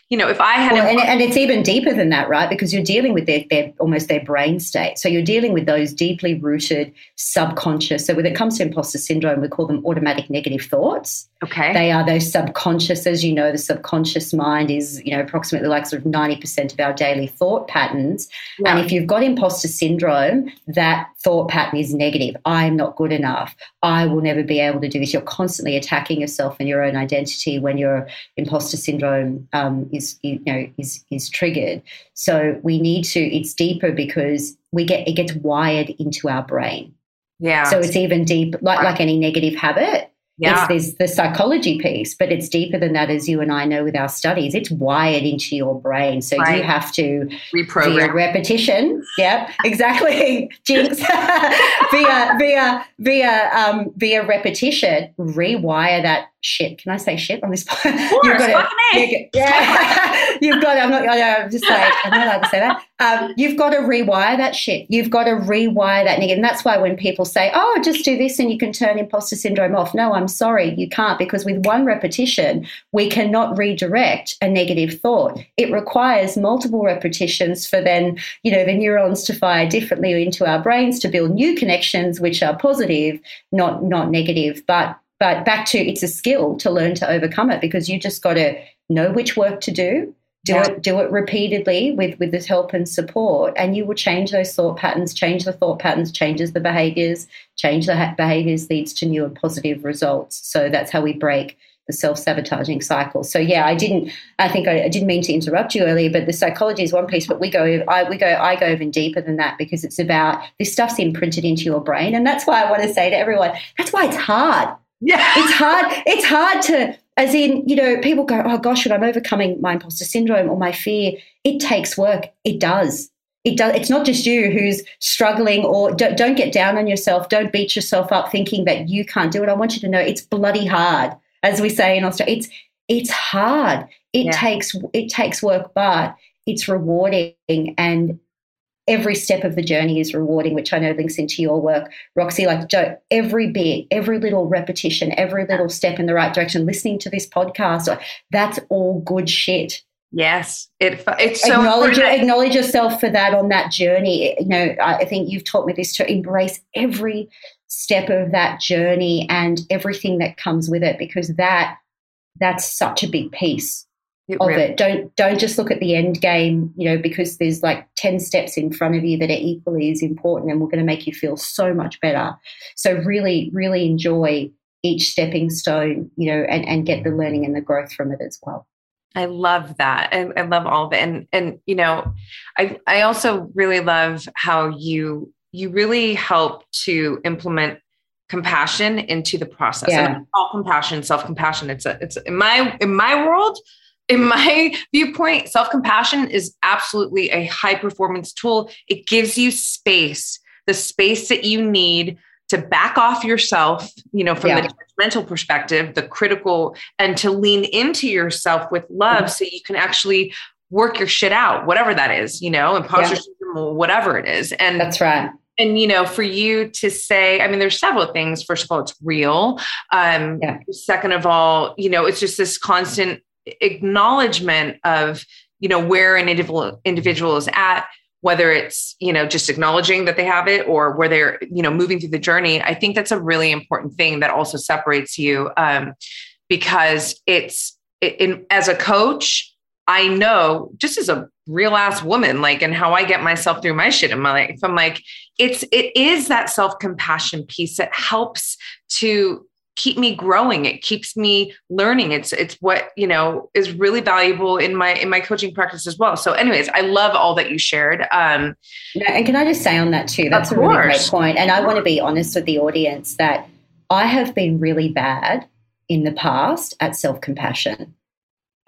You know, if I had Well, a- and, and it's even deeper than that, right? Because you're dealing with their, their almost their brain state. So you're dealing with those deeply rooted subconscious. So when it comes to imposter syndrome, we call them automatic negative thoughts. okay, They are those subconscious, as you know, the subconscious mind is, you know, approximately like sort of 90% of our daily thought patterns. Yeah. And if you've got imposter syndrome, that thought pattern is negative. I'm not good enough. I will never be able to do this. You're constantly attacking yourself and your own identity when your imposter syndrome um, is, you know, is is triggered. So we need to. It's deeper because we get it gets wired into our brain. yeah, So it's even deep, like like any negative habit. Yeah, It's, there's the psychology piece, but it's deeper than that, as you and I know with our studies. It's wired into your brain. So Right. you have to, via reprogram. repetition, yep, exactly, jinx, via, via, via, um, via repetition, rewire that shit. Can I say shit on this point? Of course, fucking A. you- yeah, you've got. I'm not. I'm just like I'm not allowed to say that. Um, you've got to rewire that shit. You've got to rewire that negative. And that's why when people say, "Oh, just do this and you can turn imposter syndrome off," no, I'm sorry, you can't because with one repetition, we cannot redirect a negative thought. It requires multiple repetitions for then, you know, the neurons to fire differently into our brains to build new connections, which are positive, not not negative. But but back to it's a skill to learn to overcome it because you just got to know which work to do do Yeah. it do it repeatedly with with this help and support and you will change those thought patterns change the thought patterns changes the behaviors change the ha- behaviors leads to new and positive results. So that's how we break the self-sabotaging cycle. So yeah i didn't i think i, I didn't mean to interrupt you earlier but the psychology is one piece but we go i we go i go even deeper than that because it's about this stuff's imprinted into your brain. And that's why i want to say to everyone that's why it's hard. Yeah, it's hard it's hard to as in you know people go oh gosh when i'm overcoming my imposter syndrome or my fear it takes work. It does. It does. It's not just you who's struggling or don't, don't get down on yourself. Don't beat yourself up thinking that you can't do it. I want you to know it's bloody hard as we say in australia. It's it's hard. It Yeah. takes it takes work but it's rewarding. And every step of the journey is rewarding, which I know links into your work, Roxy. Like Joe, every bit, every little repetition, every little step in the right direction, listening to this podcast, that's all good shit. yes. It it's so acknowledge important. acknowledge yourself for that on that journey. You know, I I think you've taught me this to embrace every step of that journey and everything that comes with it, because that that's such a big piece It of really- it. Don't don't just look at the end game, you know, because there's like 10 steps in front of you that are equally as important and we're going to make you feel so much better. So really, really enjoy each stepping stone, you know, and, and get the learning and the growth from it as well. I love that. I, I love all of it. And and you know, I I also really love how you you really help to implement compassion into the process. Yeah. And all compassion, self-compassion. It's a it's in my in my world, in my viewpoint, self-compassion is absolutely a high performance tool. It gives you space, the space that you need to back off yourself, you know, from yeah. the mental perspective, the critical, and to lean into yourself with love mm-hmm. so you can actually work your shit out, whatever that is, you know, imposter yeah. syndrome whatever it is. And that's right. And you know, for you to say, I mean, there's several things. First of all, it's real. Um, yeah. Second of all, you know, it's just this constant acknowledgement of you know where an individual individual is at whether it's you know just acknowledging that they have it or where they're you know moving through the journey i think that's a really important thing that also separates you um, because it's in as a coach i know just as a real ass woman like and how i get myself through my shit in my life i'm like it's it is that self compassion piece that helps to keep me growing. It keeps me learning. It's it's what you know is really valuable in my in my coaching practice as well. So anyways i love all that you shared. Um and can i just say on that too that's a really great point and i want to be honest with the audience that i have been really bad in the past at self-compassion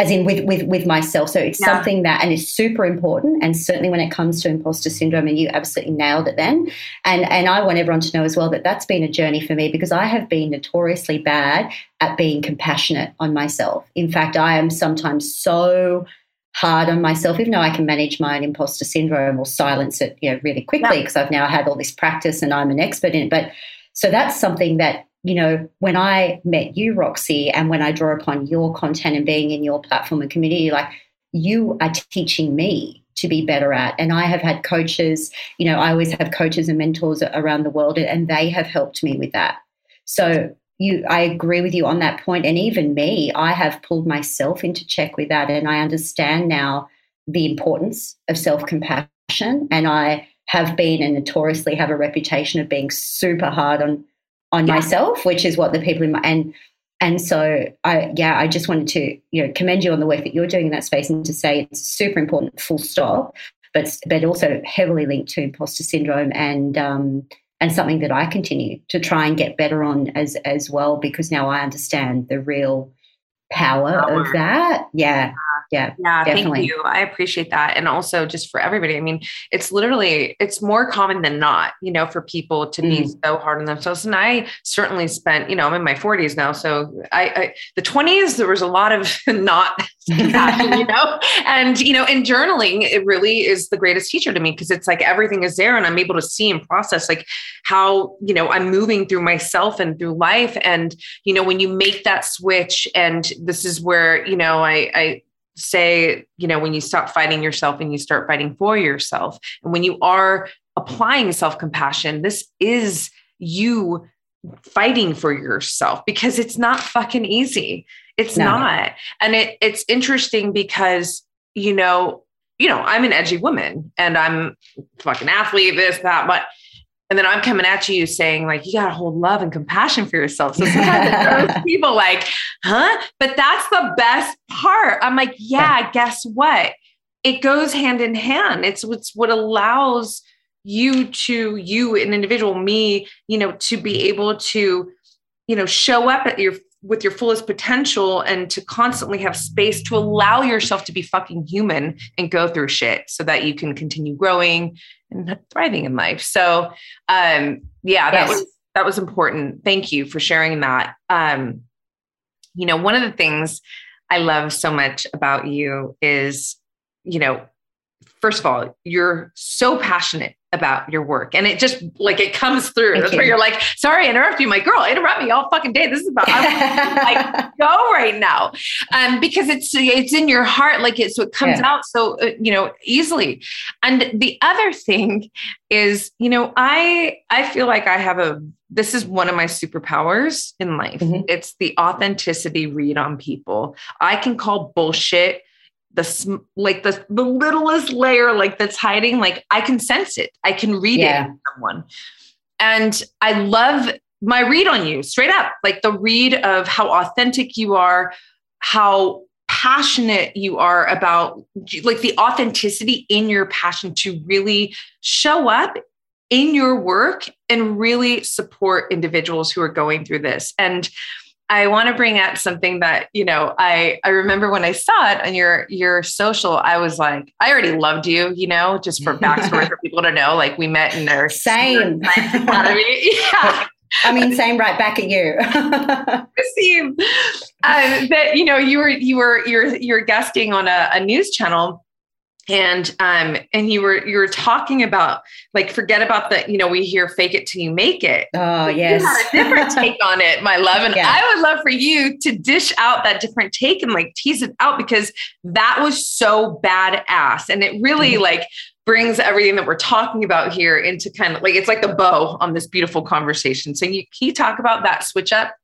as in with with with myself. So it's yeah. something that and it's super important. And certainly when it comes to imposter syndrome, and you absolutely nailed it then. And and I want everyone to know as well that that's been a journey for me because I have been notoriously bad at being compassionate on myself. In fact, I am sometimes so hard on myself, even though I can manage my own imposter syndrome or silence it, you know, really quickly because yeah. I've now had all this practice and I'm an expert in it. But so that's something that you know, when I met you, Roxy, and when I draw upon your content and being in your platform and community, like you are teaching me to be better at. And I have had coaches, you know, I always have coaches and mentors around the world, and they have helped me with that. So you I agree with you on that point. And even me, I have pulled myself into check with that. And I understand now the importance of self-compassion. And I have been and notoriously have a reputation of being super hard on on yeah. myself, which is what the people in my and and so I yeah, I just wanted to, you know, commend you on the work that you're doing in that space and to say it's super important, full stop, but but also heavily linked to imposter syndrome and um and something that I continue to try and get better on as as well because now I understand the real power, power. of that. Yeah yeah yeah definitely. thank you. I appreciate that. And also just for everybody i mean it's literally it's more common than not you know for people to mm. be so hard on themselves. And i certainly spent you know i'm in my 40s now so i, I the 20s there was a lot of not you know? And you know in journaling it really is the greatest teacher to me because it's like everything is there and i'm able to see and process like how you know i'm moving through myself and through life. And you know when you make that switch and this is where you know i i say, you know, when you stop fighting yourself and you start fighting for yourself. And when you are applying self compassion, this is you fighting for yourself because it's not fucking easy. It's no. not. And it, it's interesting because, you know, you know, I'm an edgy woman and I'm fucking athlete, this, that, but and then I'm coming at you saying, like, you got to hold love and compassion for yourself. So sometimes people like, huh? But that's the best part. I'm like, yeah, guess what? It goes hand in hand. It's what's what allows you to, you, an individual, me, you know, to be able to, you know, show up at your with your fullest potential and to constantly have space to allow yourself to be fucking human and go through shit so that you can continue growing and thriving in life. So, um, yeah, that yes. was that was important. Thank you for sharing that. Um, you know, one of the things I love so much about you is, you know, first of all, you're so passionate about your work. And it just like it comes through. Thank That's you. where you're like, sorry, interrupt you. My girl, interrupt me all fucking day. This is about I'm like go right now. Um, because it's it's in your heart, like it so it comes yeah. out so uh, you know easily. And the other thing is, you know, I I feel like I have a this is one of my superpowers in life. Mm-hmm. It's the authenticity read on people. I can call bullshit the like the the littlest layer like that's hiding like i can sense it i can read yeah. it in someone and i love my read on you straight up like the read of how authentic you are how passionate you are about like the authenticity in your passion to really show up in your work and really support individuals who are going through this. And I want to bring up something that, you know, I I remember when I saw it on your your social, I was like, I already loved you, you know, just for backstory for people to know. Like we met in our same academy. yeah. I mean, same right back at you. Same. Um, that you know, you were you were you're you're guesting on a, a news channel and um and you were you were talking about like forget about the you know we hear fake it till you make it. Oh yes you had a different take on it my love. And yeah. i would love for you to dish out that different take and like tease it out because that was so badass. And it really mm-hmm. like brings everything that we're talking about here into kind of like it's like the bow on this beautiful conversation. So you can you talk about that switch up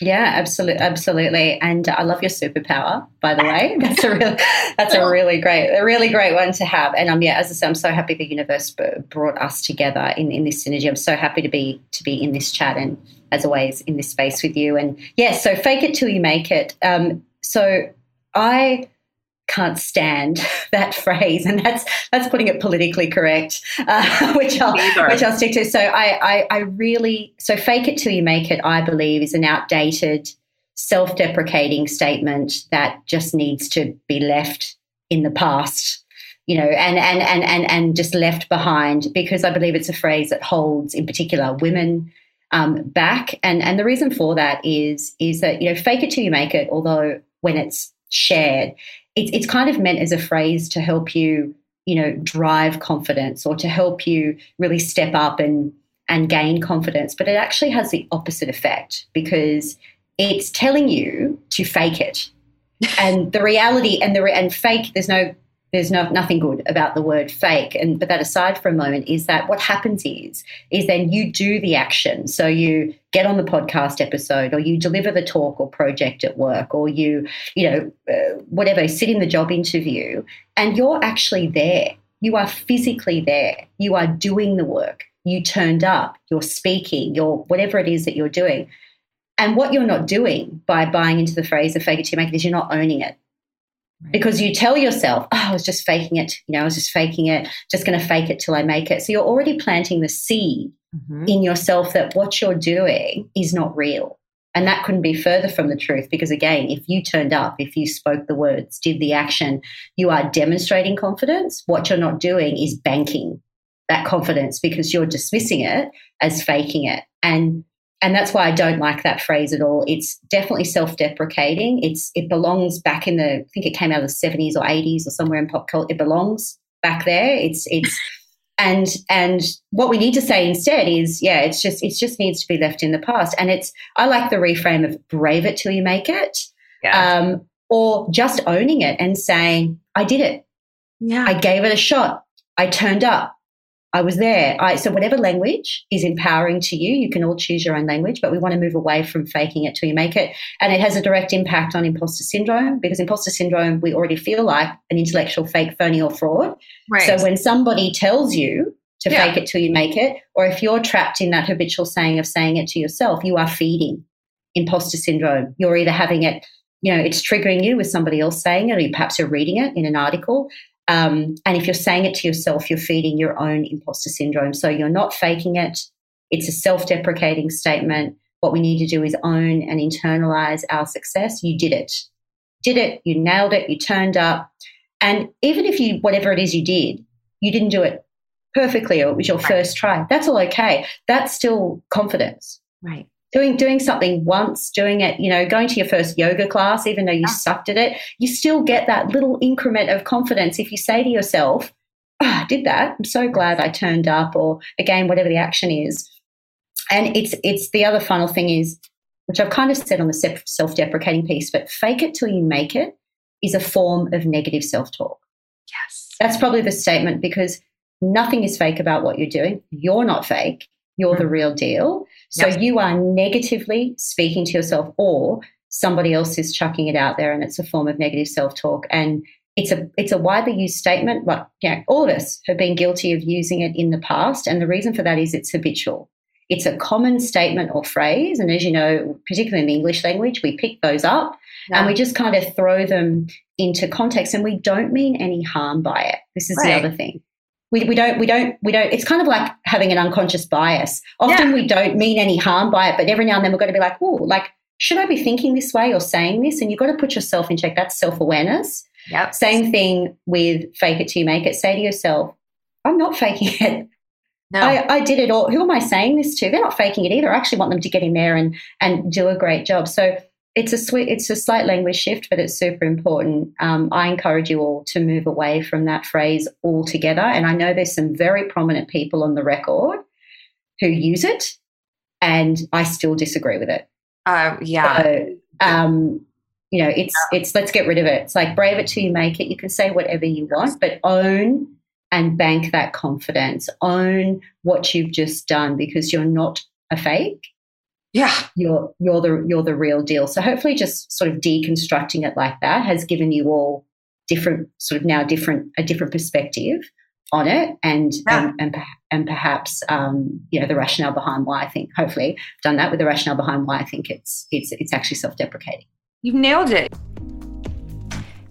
yeah, absolutely, absolutely. And I love your superpower, by the way. That's a really, that's a really great, a really great one to have. And um, yeah, as I said, I'm so happy the universe brought us together in, in this synergy. I'm so happy to be to be in this chat and as always in this space with you. And yeah, so fake it till you make it. Um, so I can't stand that phrase, and that's that's putting it politically correct, uh, which I'll which I'll stick to. So I, I I really so fake it till you make it. I believe is an outdated, self-deprecating statement that just needs to be left in the past. You know, and and and and and just left behind because I believe it's a phrase that holds, in particular, women um, back. And and the reason for that is is that you know, fake it till you make it. Although when it's shared, it's, it's kind of meant as a phrase to help you, you know, drive confidence or to help you really step up and and gain confidence. But it actually has the opposite effect because it's telling you to fake it. and the reality and the and fake, there's no there's no, nothing good about the word fake. And but that aside for a moment is that what happens is is then you do the action. So you get on the podcast episode or you deliver the talk or project at work or you you know uh, whatever sit in the job interview and you're actually there. You are physically there. You are doing the work. You turned up. You're speaking. You're whatever it is that you're doing. And what you're not doing by buying into the phrase of fake it to make it is you're not owning it because you tell yourself, oh, I was just faking it. You know, I was just faking it, just going to fake it till I make it. So you're already planting the seed mm-hmm. in yourself that what you're doing is not real. And that couldn't be further from the truth because, again, if you turned up, if you spoke the words, did the action, you are demonstrating confidence. What you're not doing is banking that confidence because you're dismissing it as faking it. And and that's why I don't like that phrase at all. It's definitely self-deprecating. It's it belongs back in the I think it came out of the 70s or 80s or somewhere in pop culture. It belongs back there. It's it's and and what we need to say instead is yeah, it's just it just needs to be left in the past. And it's I like the reframe of brave it till you make it. Yeah. Um, or just owning it and saying, I did it. Yeah. I gave it a shot. I turned up. I was there. I, so whatever language is empowering to you, you can all choose your own language, but we want to move away from faking it till you make it. And it has a direct impact on imposter syndrome because imposter syndrome, we already feel like an intellectual fake, phony, or fraud. Right. So when somebody tells you to yeah. fake it till you make it, or if you're trapped in that habitual saying of saying it to yourself, you are feeding imposter syndrome. You're either having it you know, it's triggering you with somebody else saying it, or perhaps you're reading it in an article. Um, and if you're saying it to yourself, you're feeding your own imposter syndrome. So you're not faking it. It's a self deprecating statement. What we need to do is own and internalize our success. You did it. Did it. You nailed it. You turned up. And even if you, whatever it is you did, you didn't do it perfectly or it was your first try, that's all okay. That's still confidence. Right doing doing something once doing it you know going to your first yoga class even though you yeah. sucked at it you still get that little increment of confidence. If you say to yourself oh, i did that. I'm so glad i turned up or again whatever the action is. And it's it's the other final thing is which i've kind of said on the self-deprecating piece but fake it till you make it is a form of negative self-talk. Yes. That's probably the statement because nothing is fake about what you're doing. You're not fake you're mm-hmm. the real deal so yep. you are negatively speaking to yourself, or somebody else is chucking it out there, and it's a form of negative self talk. And it's a it's a widely used statement, but yeah, all of us have been guilty of using it in the past, and the reason for that is it's habitual. It's a common statement or phrase, and as you know, particularly in the English language, we pick those up yeah. and we just kind of throw them into context and we don't mean any harm by it. This is right. the other thing. We, we don't we don't we don't it's kind of like having an unconscious bias. Often yeah. we don't mean any harm by it, but every now and then we're going to be like, oh, like should I be thinking this way or saying this? And you've got to put yourself in check. That's self awareness. Yep. Same thing with fake it till you make it. Say to yourself, I'm not faking it. No. I, I, did it all. Who am I saying this to? They're not faking it either. I actually want them to get in there and and do a great job. So it's a sweet, it's a slight language shift, but it's super important. Um, I encourage you all to move away from that phrase altogether. And I know there's some very prominent people on the record who use it, and I still disagree with it. Uh, yeah. So, um, you know, it's it's let's get rid of it. It's like brave it till you make it. You can say whatever you want, but own and bank that confidence. Own what you've just done because you're not a fake. Yeah. You're you're the you're the real deal. So hopefully just sort of deconstructing it like that has given you all different sort of now different a different perspective on it and yeah. and, and, and perhaps um, you know the rationale behind why I think hopefully done that with the rationale behind why I think it's it's it's actually self-deprecating. You've nailed it.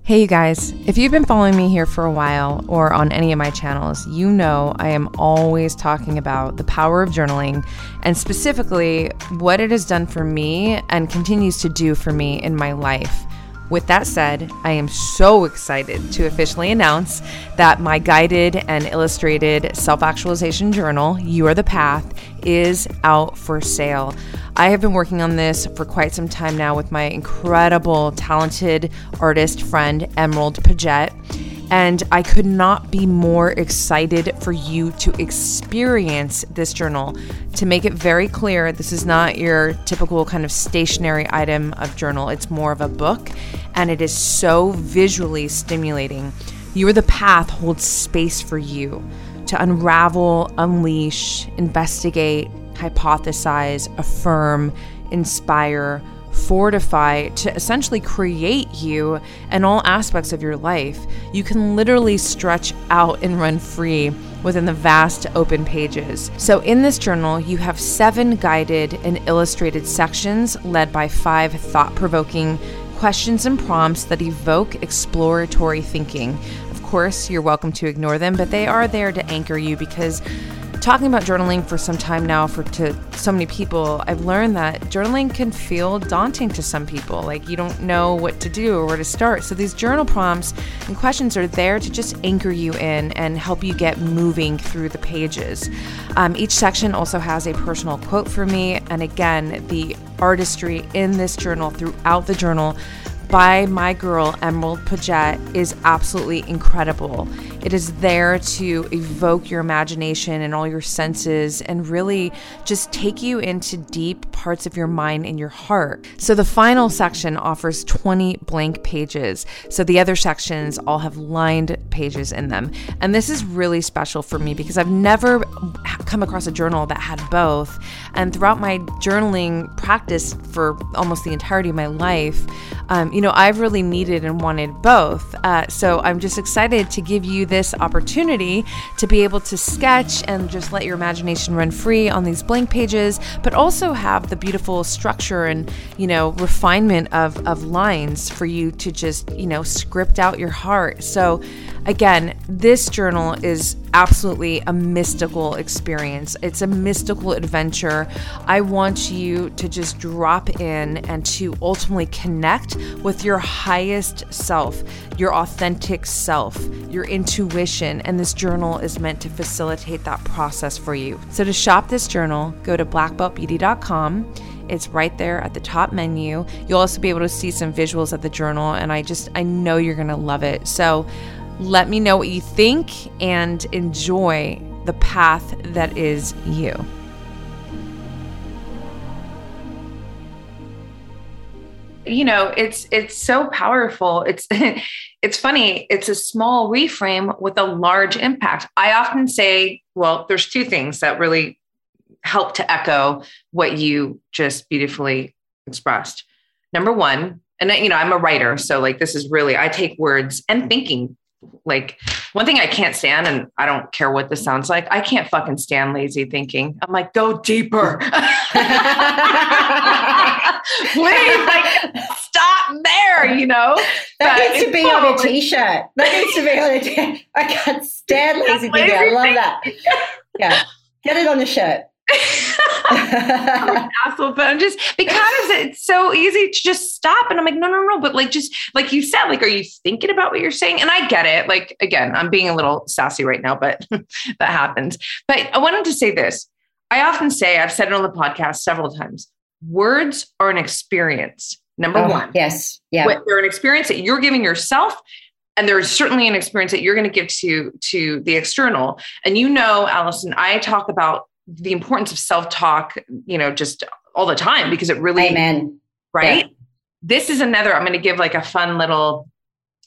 Hey, you guys, if you've been following me here for a while or on any of my channels, you know I am always talking about the power of journaling and specifically what it has done for me and continues to do for me in my life. With that said, I am so excited to officially announce that my guided and illustrated self actualization journal, You Are the Path, is out for sale. I have been working on this for quite some time now with my incredible, talented artist friend, Emerald Paget. And I could not be more excited for you to experience this journal. To make it very clear, this is not your typical kind of stationary item of journal, it's more of a book, and it is so visually stimulating. You are the path holds space for you to unravel, unleash, investigate, hypothesize, affirm, inspire, fortify to essentially create you and all aspects of your life. You can literally stretch out and run free within the vast open pages. So, in this journal, you have seven guided and illustrated sections led by five thought provoking questions and prompts that evoke exploratory thinking. Course, you're welcome to ignore them, but they are there to anchor you because talking about journaling for some time now for to so many people i've learned that journaling can feel daunting to some people. Like you don't know what to do or where to start. So these journal prompts and questions are there to just anchor you in and help you get moving through the pages. Um, each section also has a personal quote for me. And again the artistry in this journal throughout the journal by my girl Emerald Paget is absolutely incredible. It is there to evoke your imagination and all your senses and really just take you into deep parts of your mind and your heart. So the final section offers 20 blank pages. So the other sections all have lined pages in them. And this is really special for me because I've never come across a journal that had both. And throughout my journaling practice for almost the entirety of my life, um, you know, I've really needed and wanted both. Uh, so I'm just excited to give you this opportunity to be able to sketch and just let your imagination run free on these blank pages, but also have the beautiful structure and, you know, refinement of, of lines for you to just, you know, script out your heart. So, again, this journal is absolutely a mystical experience. It's a mystical adventure. I want you to just drop in and to ultimately connect with your highest self, your authentic self, your intuition. And this journal is meant to facilitate that process for you. So to shop this journal, go to blackbeltbeauty.com. It's right there at the top menu. You'll also be able to see some visuals of the journal, and I just, I know you're gonna love it. So, let me know what you think and enjoy the path that is you. You know, it's it's so powerful. It's it's funny, it's a small reframe with a large impact. I often say, well, there's two things that really help to echo what you just beautifully expressed. Number one, and you know, I'm a writer, so like this is really I take words and thinking like one thing I can't stand, and I don't care what this sounds like, I can't fucking stand lazy thinking. I'm like, go deeper. Please, like, stop there, you know? That but needs to be on a t shirt. That needs to be on a. I can't stand lazy thinking. I love that. Yeah. Get it on the shirt. asshole, but I'm just because it's so easy to just stop. And I'm like, no, no, no. But like, just like you said, like, are you thinking about what you're saying? And I get it. Like, again, I'm being a little sassy right now, but that happens. But I wanted to say this. I often say, I've said it on the podcast several times words are an experience. Number oh, one. Yes. Yeah. They're an experience that you're giving yourself and there's certainly an experience that you're going to give to to the external and you know Alison i talk about the importance of self-talk, you know, just all the time because it really Amen. Right? Yeah. This is another I'm going to give like a fun little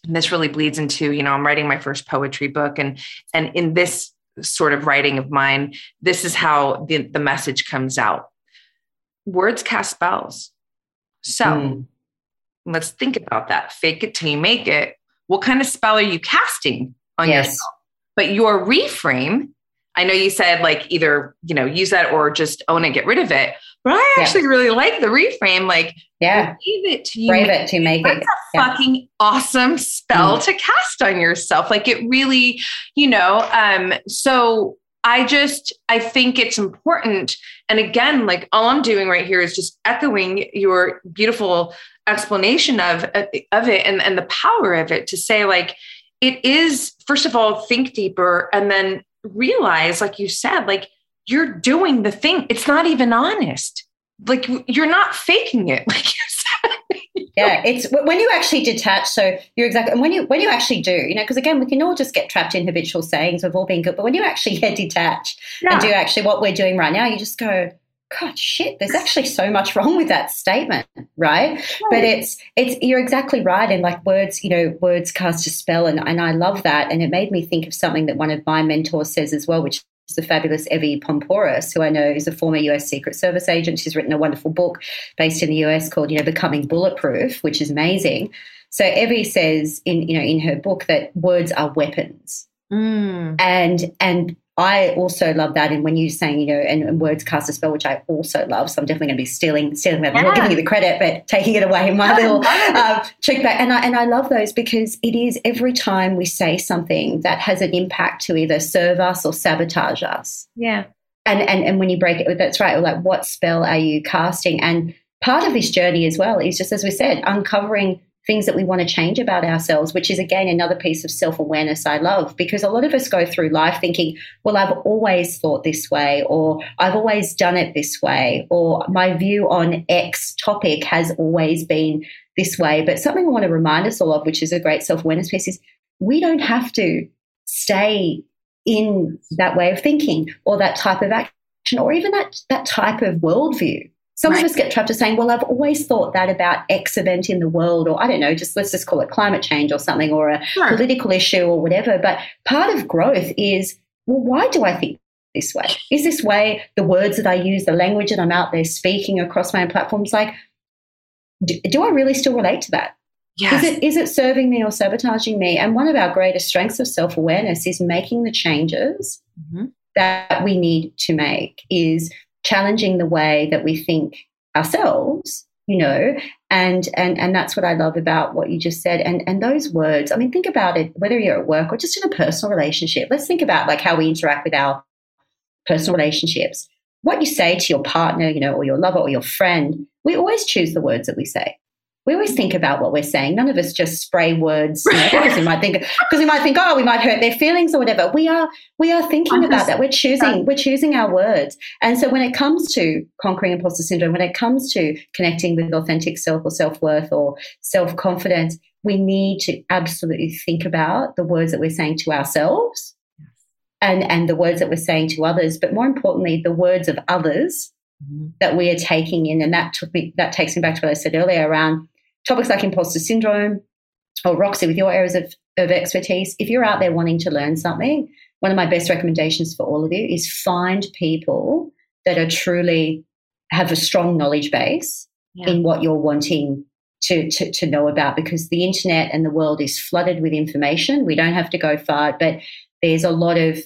this really bleeds into, you know, I'm writing my first poetry book and and in this sort of writing of mine, this is how the, the message comes out. Words cast spells. So mm. let's think about that. Fake it till you make it. What kind of spell are you casting on yes. yourself? But your reframe I know you said like either, you know, use that or just own it, get rid of it. But I actually yeah. really like the reframe. Like, yeah, leave it to you. Brave it to make That's it. a yeah. fucking awesome spell mm. to cast on yourself. Like, it really, you know, um, so I just, I think it's important. And again, like all I'm doing right here is just echoing your beautiful explanation of, of it and, and the power of it to say, like, it is, first of all, think deeper and then realize, like you said, like you're doing the thing. It's not even honest. Like you're not faking it, like you said. yeah, it's when you actually detach. So you're exactly, and when you when you actually do, you know, because again, we can all just get trapped in habitual sayings. We've all been good, but when you actually get detached yeah. and do actually what we're doing right now, you just go, God, shit, there's actually so much wrong with that statement, right? right? But it's it's you're exactly right. And like words, you know, words cast a spell and, and I love that. And it made me think of something that one of my mentors says as well, which is the fabulous Evie Poumpouras, who I know is a former US Secret Service agent. She's written a wonderful book based in the US called, you know, Becoming Bulletproof, which is amazing. So Evie says in, you know, in her book that words are weapons. Mm. And and I also love that. And when you're saying, you know, and, and, words cast a spell, which I also love, so I'm definitely going to be stealing, stealing that. Yeah. I'm not giving you the credit, but taking it away in my little uh, check back. And I and I love those because it is every time we say something that has an impact to either serve us or sabotage us. Yeah. And and and when you break it, that's right. Like, what spell are you casting? And part of this journey as well is just as we said, uncovering things that we want to change about ourselves, which is again another piece of self awareness I love because a lot of us go through life thinking, well, I've always thought this way, or I've always done it this way, or my view on X topic has always been this way. But something I want to remind us all of, which is a great self awareness piece, is we don't have to stay in that way of thinking or that type of action or even that, that type of worldview some right. of us get trapped to saying, well, I've always thought that about X event in the world, or I don't know, just let's just call it climate change or something, or a sure. political issue or whatever. But part of growth is, well, why do I think this way? Is this way the words that I use, the language that I'm out there speaking across my own platforms, like, do, do I really still relate to that? Yes. Is it is it serving me or sabotaging me? And one of our greatest strengths of self awareness is making the changes mm-hmm. that we need to make. Is challenging the way that we think ourselves you know and and and that's what i love about what you just said. And and those words i mean think about it whether you're at work or just in a personal relationship let's think about like how we interact with our personal relationships. What you say to your partner you know or your lover or your friend we always choose the words that we say we always think about what we're saying. None of us just spray words you know, because we might think because we might think, oh, we might hurt their feelings or whatever. We are we are thinking about that. We're choosing we're choosing our words. And so when it comes to conquering imposter syndrome, when it comes to connecting with authentic self or self worth or self confidence, we need to absolutely think about the words that we're saying to ourselves, and and the words that we're saying to others. But more importantly, the words of others mm-hmm. that we are taking in. And that took me that takes me back to what I said earlier around topics like imposter syndrome or Roxy with your areas of, of expertise. If you're out there wanting to learn something, one of my best recommendations for all of you is find people that are truly have a strong knowledge base yeah. in what you're wanting to, to, to know about because the internet and the world is flooded with information. We don't have to go far, but there's a lot of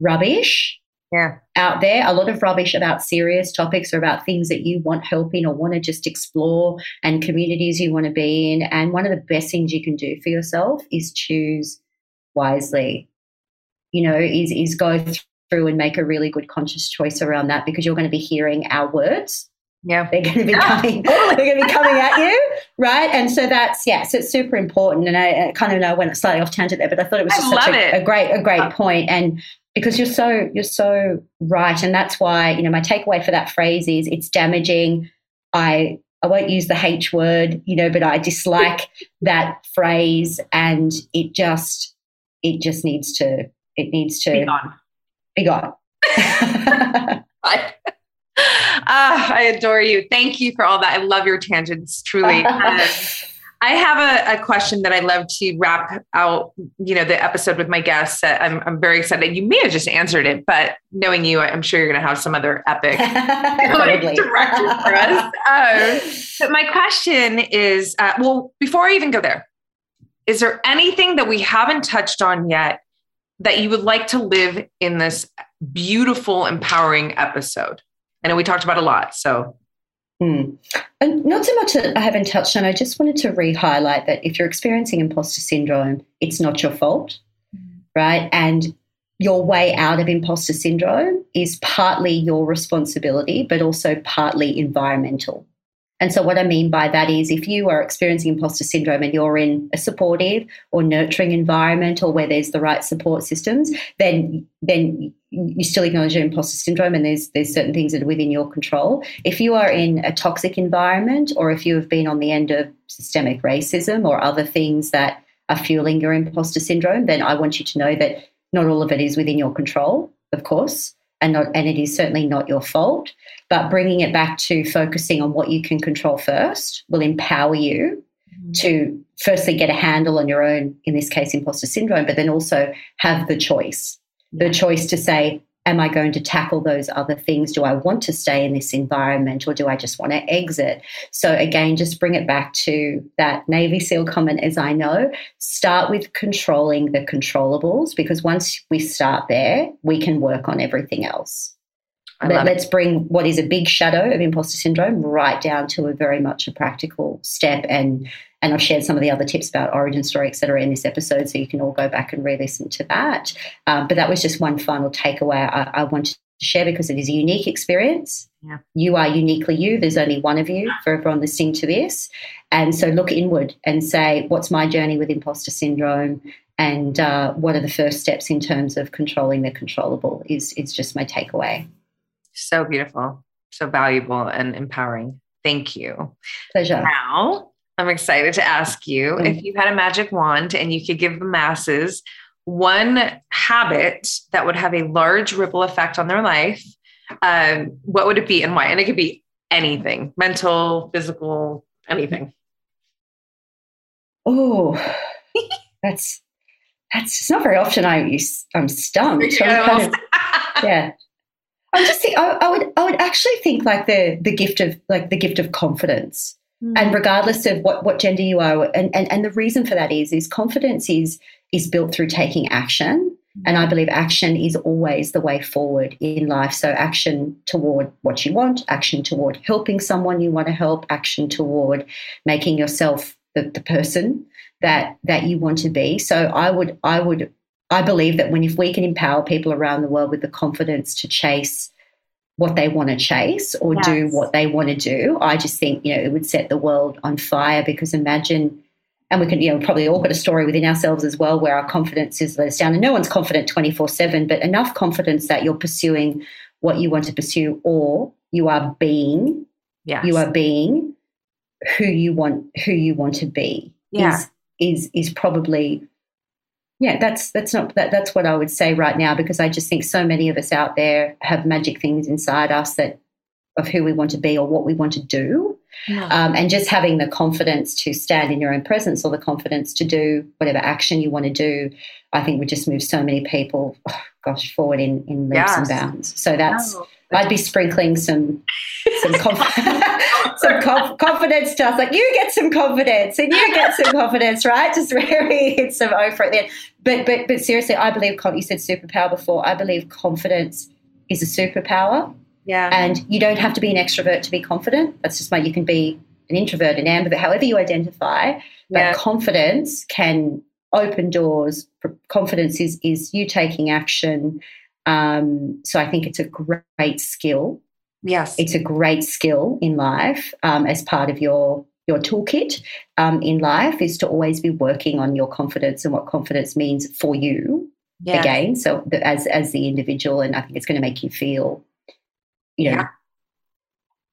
rubbish yeah. out there, a lot of rubbish about serious topics or about things that you want help in or want to just explore and communities you want to be in. And one of the best things you can do for yourself is choose wisely. You know, is is go through and make a really good conscious choice around that because you're going to be hearing our words yeah. They're going to be coming, they're going to be coming at you. Right. And so that's, yeah, so it's super important. And I, I kind of know when it's slightly off tangent there, but I thought it was just such a, a, great, a great point. And because you're so, you're so right. And that's why, you know, my takeaway for that phrase is it's damaging. I, I won't use the H word, you know, but I dislike that phrase and it just, it just needs to, it needs to be gone. Be gone. Ah, I adore you. Thank you for all that. I love your tangents, truly. I have a, a, question that I'd love to wrap out, you know, the episode with my guests. I'm, I'm very excited. You may have just answered it, but knowing you, I'm sure you're going to have some other epic direction for us. Um, but my question is, uh, well, before I even go there, is there anything that we haven't touched on yet that you would like to live in this beautiful, empowering episode? I know we talked about a lot. So, mm. and not so much that I haven't touched on. I just wanted to re-highlight that if you're experiencing imposter syndrome, it's not your fault, mm. right? And your way out of imposter syndrome is partly your responsibility, but also partly environmental. And so, what I mean by that is if you are experiencing imposter syndrome and you're in a supportive or nurturing environment or where there's the right support systems, then, then you still acknowledge your imposter syndrome and there's, there's certain things that are within your control. If you are in a toxic environment or if you have been on the end of systemic racism or other things that are fueling your imposter syndrome, then I want you to know that not all of it is within your control, of course and not and it is certainly not your fault but bringing it back to focusing on what you can control first will empower you mm-hmm. to firstly get a handle on your own in this case imposter syndrome but then also have the choice the choice to say am I going to tackle those other things? Do I want to stay in this environment or do I just want to exit? So, again, just bring it back to that Navy SEAL comment as I know. Start with controlling the controllables because once we start there, we can work on everything else. Let, us bring what is a big shadow of imposter syndrome right down to a very much a practical step and and I've shared some of the other tips about origin story, et cetera, in this episode, so you can all go back and re-listen to that. Um, but that was just one final takeaway I, I wanted to share because it is a unique experience. Yeah. You are uniquely you. There's only one of you for everyone listening to this. And so look inward and say, what's my journey with imposter syndrome? And uh, what are the first steps in terms of controlling the controllable? Is is just my takeaway. So beautiful, so valuable and empowering. Thank you. Pleasure. Now I'm excited to ask you mm-hmm. if you had a magic wand and you could give the masses one habit that would have a large ripple effect on their life, um, what would it be and why? And it could be anything mental, physical, anything. Oh, that's that's it's not very often I I'm stumped. Yeah. Kind of, yeah. I just think I, I would I would actually think like the the gift of like the gift of confidence Mm. And regardless of what, what gender you are, and, and, and the reason for that is is confidence is is built through taking action. Mm. And I believe action is always the way forward in life. So, action toward what you want, action toward helping someone you want to help, action toward making yourself the, the person that that you want to be. So, I would, I would, I believe that when if we can empower people around the world with the confidence to chase what they want to chase or yes. do what they want to do. I just think, you know, it would set the world on fire because imagine, and we can, you know, probably all got a story within ourselves as well where our confidence is let us down. And no one's confident 24 7, but enough confidence that you're pursuing what you want to pursue or you are being, yes. you are being who you want, who you want to be. Yeah. Is, is, is probably yeah that's that's not that, that's what i would say right now because i just think so many of us out there have magic things inside us that of who we want to be or what we want to do. Yeah. Um, and just having the confidence to stand in your own presence or the confidence to do whatever action you want to do, I think would just move so many people, oh, gosh, forward in, in leaps yes. and bounds. So that's, I'd be sprinkling some some, conf- some conf- confidence to us. Like you get some confidence and you get some confidence, right? Just really hit some over it then. But but but seriously, I believe you said superpower before. I believe confidence is a superpower. Yeah. And you don't have to be an extrovert to be confident. That's just why you can be an introvert, an ambivert, however you identify. But yeah. confidence can open doors. Confidence is is you taking action. Um, so I think it's a great skill. Yes, it's a great skill in life um, as part of your your toolkit um, in life is to always be working on your confidence and what confidence means for you yeah. again. So the, as as the individual, and I think it's going to make you feel, you know, yeah.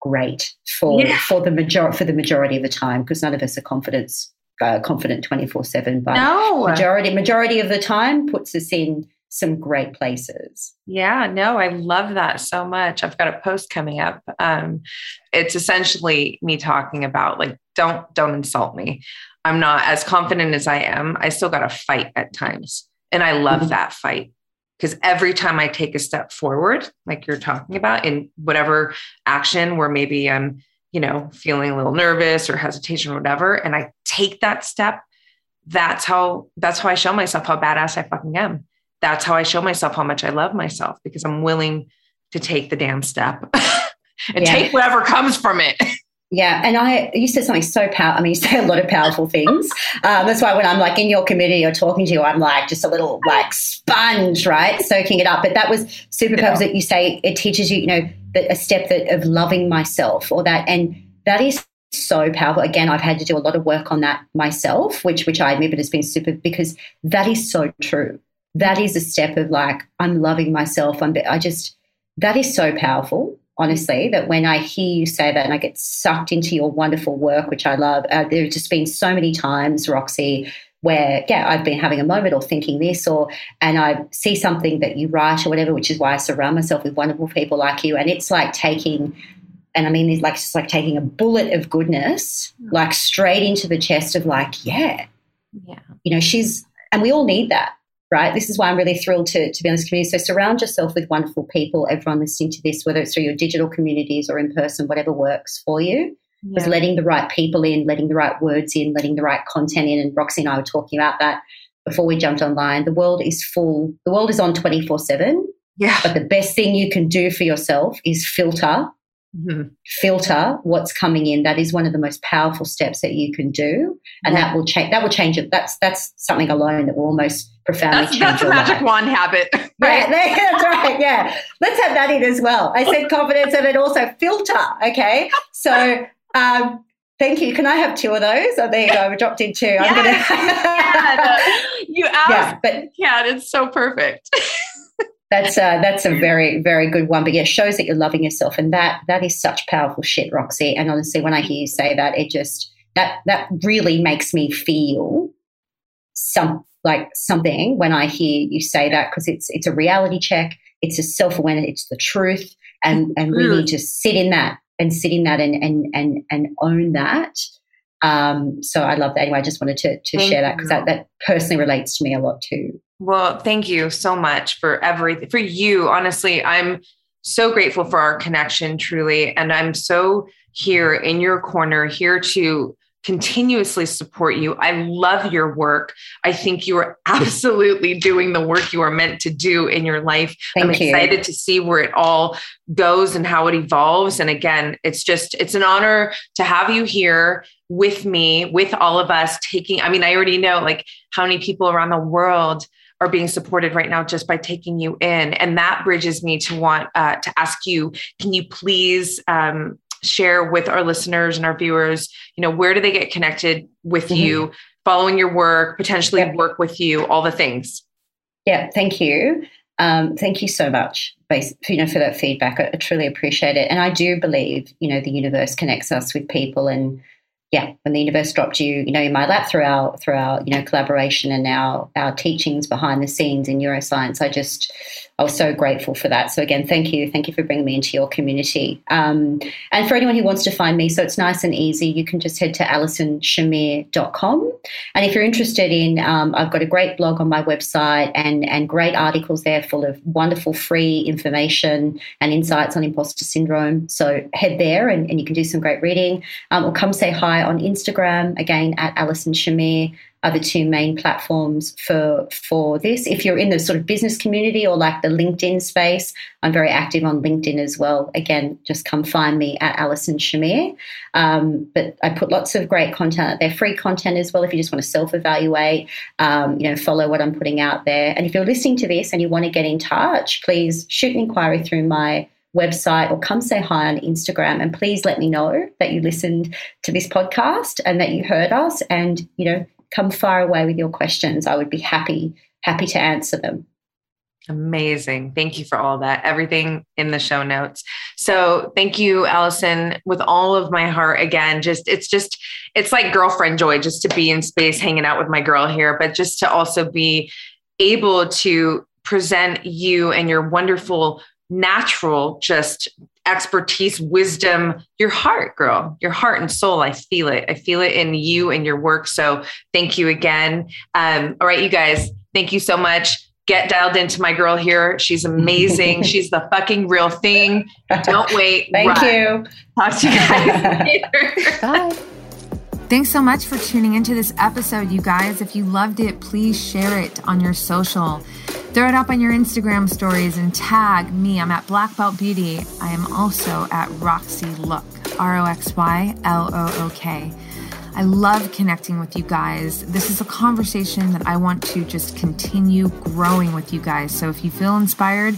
great for yeah. for the major for the majority of the time because none of us are confidence uh, confident twenty four seven, but no. majority majority of the time puts us in some great places. Yeah, no, I love that so much. I've got a post coming up. Um, it's essentially me talking about like, don't don't insult me. I'm not as confident as I am. I still got to fight at times, and I love mm-hmm. that fight because every time I take a step forward, like you're talking about, in whatever action where maybe I'm, you know, feeling a little nervous or hesitation or whatever, and I take that step, that's how that's how I show myself how badass I fucking am that's how I show myself how much I love myself because I'm willing to take the damn step and yeah. take whatever comes from it. Yeah, and I you said something so powerful. I mean, you say a lot of powerful things. Um, that's why when I'm like in your community or talking to you, I'm like just a little like sponge, right, soaking it up. But that was super powerful. That you say it teaches you, you know, that a step that of loving myself or that, and that is so powerful. Again, I've had to do a lot of work on that myself, which which I admit, but it's been super because that is so true that is a step of like i'm loving myself. I'm i just that is so powerful honestly that when i hear you say that and i get sucked into your wonderful work which i love uh, there's just been so many times roxy where yeah i've been having a moment or thinking this or and i see something that you write or whatever which is why i surround myself with wonderful people like you. And it's like taking and I mean, it's like just like taking a bullet of goodness, like straight into the chest of like, yeah, yeah, you know, she's, and we all need that right? This is why I'm really thrilled to, to be on this community. So surround yourself with wonderful people, everyone listening to this, whether it's through your digital communities or in person, whatever works for you. Yeah. Letting the right people in, letting the right words in, letting the right content in. And Roxy and I were talking about that before we jumped online. The world is full, the world is on 24 7. Yeah. But the best thing you can do for yourself is filter Mm-hmm. filter what's coming in that is one of the most powerful steps that you can do and yeah. that will change that will change it that's that's something alone that will almost profoundly that's, change that's a magic life. wand habit right yeah, that's right yeah let's have that in as well i said confidence and then also filter okay so um Thank you. Can I have two of those? Oh, there you go. We dropped in two. Yes, I'm gonna. you asked. Yeah, but yeah, it's so perfect that's a, that's a very very good one. But yeah, shows that you're loving yourself, and that that is such powerful shit, Roxy. And honestly, when I hear you say that, it just that that really makes me feel some like something when I hear you say that because it's it's a reality check, it's a self awareness, it's the truth, and and we need to sit in that and sit in that and and and and own that. Um, so I love that. Anyway, I just wanted to to share that because that, that personally relates to me a lot too. Well, thank you so much for everything for you. Honestly, I'm so grateful for our connection, truly. And I'm so here in your corner, here to continuously support you. I love your work. I think you are absolutely doing the work you are meant to do in your life. Thank I'm excited you. to see where it all goes and how it evolves. And again, it's just, it's an honor to have you here with me, with all of us taking, I mean, I already know like how many people around the world are being supported right now just by taking you in. And that bridges me to want uh, to ask you, can you please um, share with our listeners and our viewers, you know, where do they get connected with mm-hmm. you, following your work, potentially yep. work with you, all the things? Yeah, thank you. Um, thank you so much, you know, for that feedback. I, I truly appreciate it, and I do believe, you know, the universe connects us with people, and yeah, when the universe dropped you, you know, in my lap through our through our you know collaboration and our our teachings behind the scenes in neuroscience, I just I was so grateful for that. So again, thank you, thank you for bringing me into your community. Um, and for anyone who wants to find me, so it's nice and easy. You can just head to alisonshamir.com. And if you're interested in, um, I've got a great blog on my website and and great articles there full of wonderful free information and insights on imposter syndrome. So head there and, and you can do some great reading. Um, or come say hi on Instagram again at Alison Shamir are the two main platforms for for this. If you're in the sort of business community or like the LinkedIn space, I'm very active on LinkedIn as well. Again, just come find me at Alison Shamir. Um, but I put lots of great content. They're free content as well. If you just want to self evaluate, um, you know, follow what I'm putting out there. And if you're listening to this and you want to get in touch, please shoot an inquiry through my website or come say hi on Instagram and please let me know that you listened to this podcast and that you heard us and you know come far away with your questions. I would be happy, happy to answer them. Amazing. Thank you for all that. Everything in the show notes. So thank you, Alison, with all of my heart again. Just it's just it's like girlfriend joy just to be in space hanging out with my girl here, but just to also be able to present you and your wonderful natural just expertise, wisdom, your heart, girl, your heart and soul. I feel it. I feel it in you and your work. So thank you again. Um, all right, you guys, thank you so much. Get dialed into my girl here. She's amazing. She's the fucking real thing. Don't wait. thank run. you. Talk to you guys later. Bye. Thanks so much for tuning into this episode, you guys. If you loved it, please share it on your social. Throw it up on your Instagram stories and tag me. I'm at Black Belt Beauty. I am also at Roxy Look, R O X Y L O O K. I love connecting with you guys. This is a conversation that I want to just continue growing with you guys. So if you feel inspired,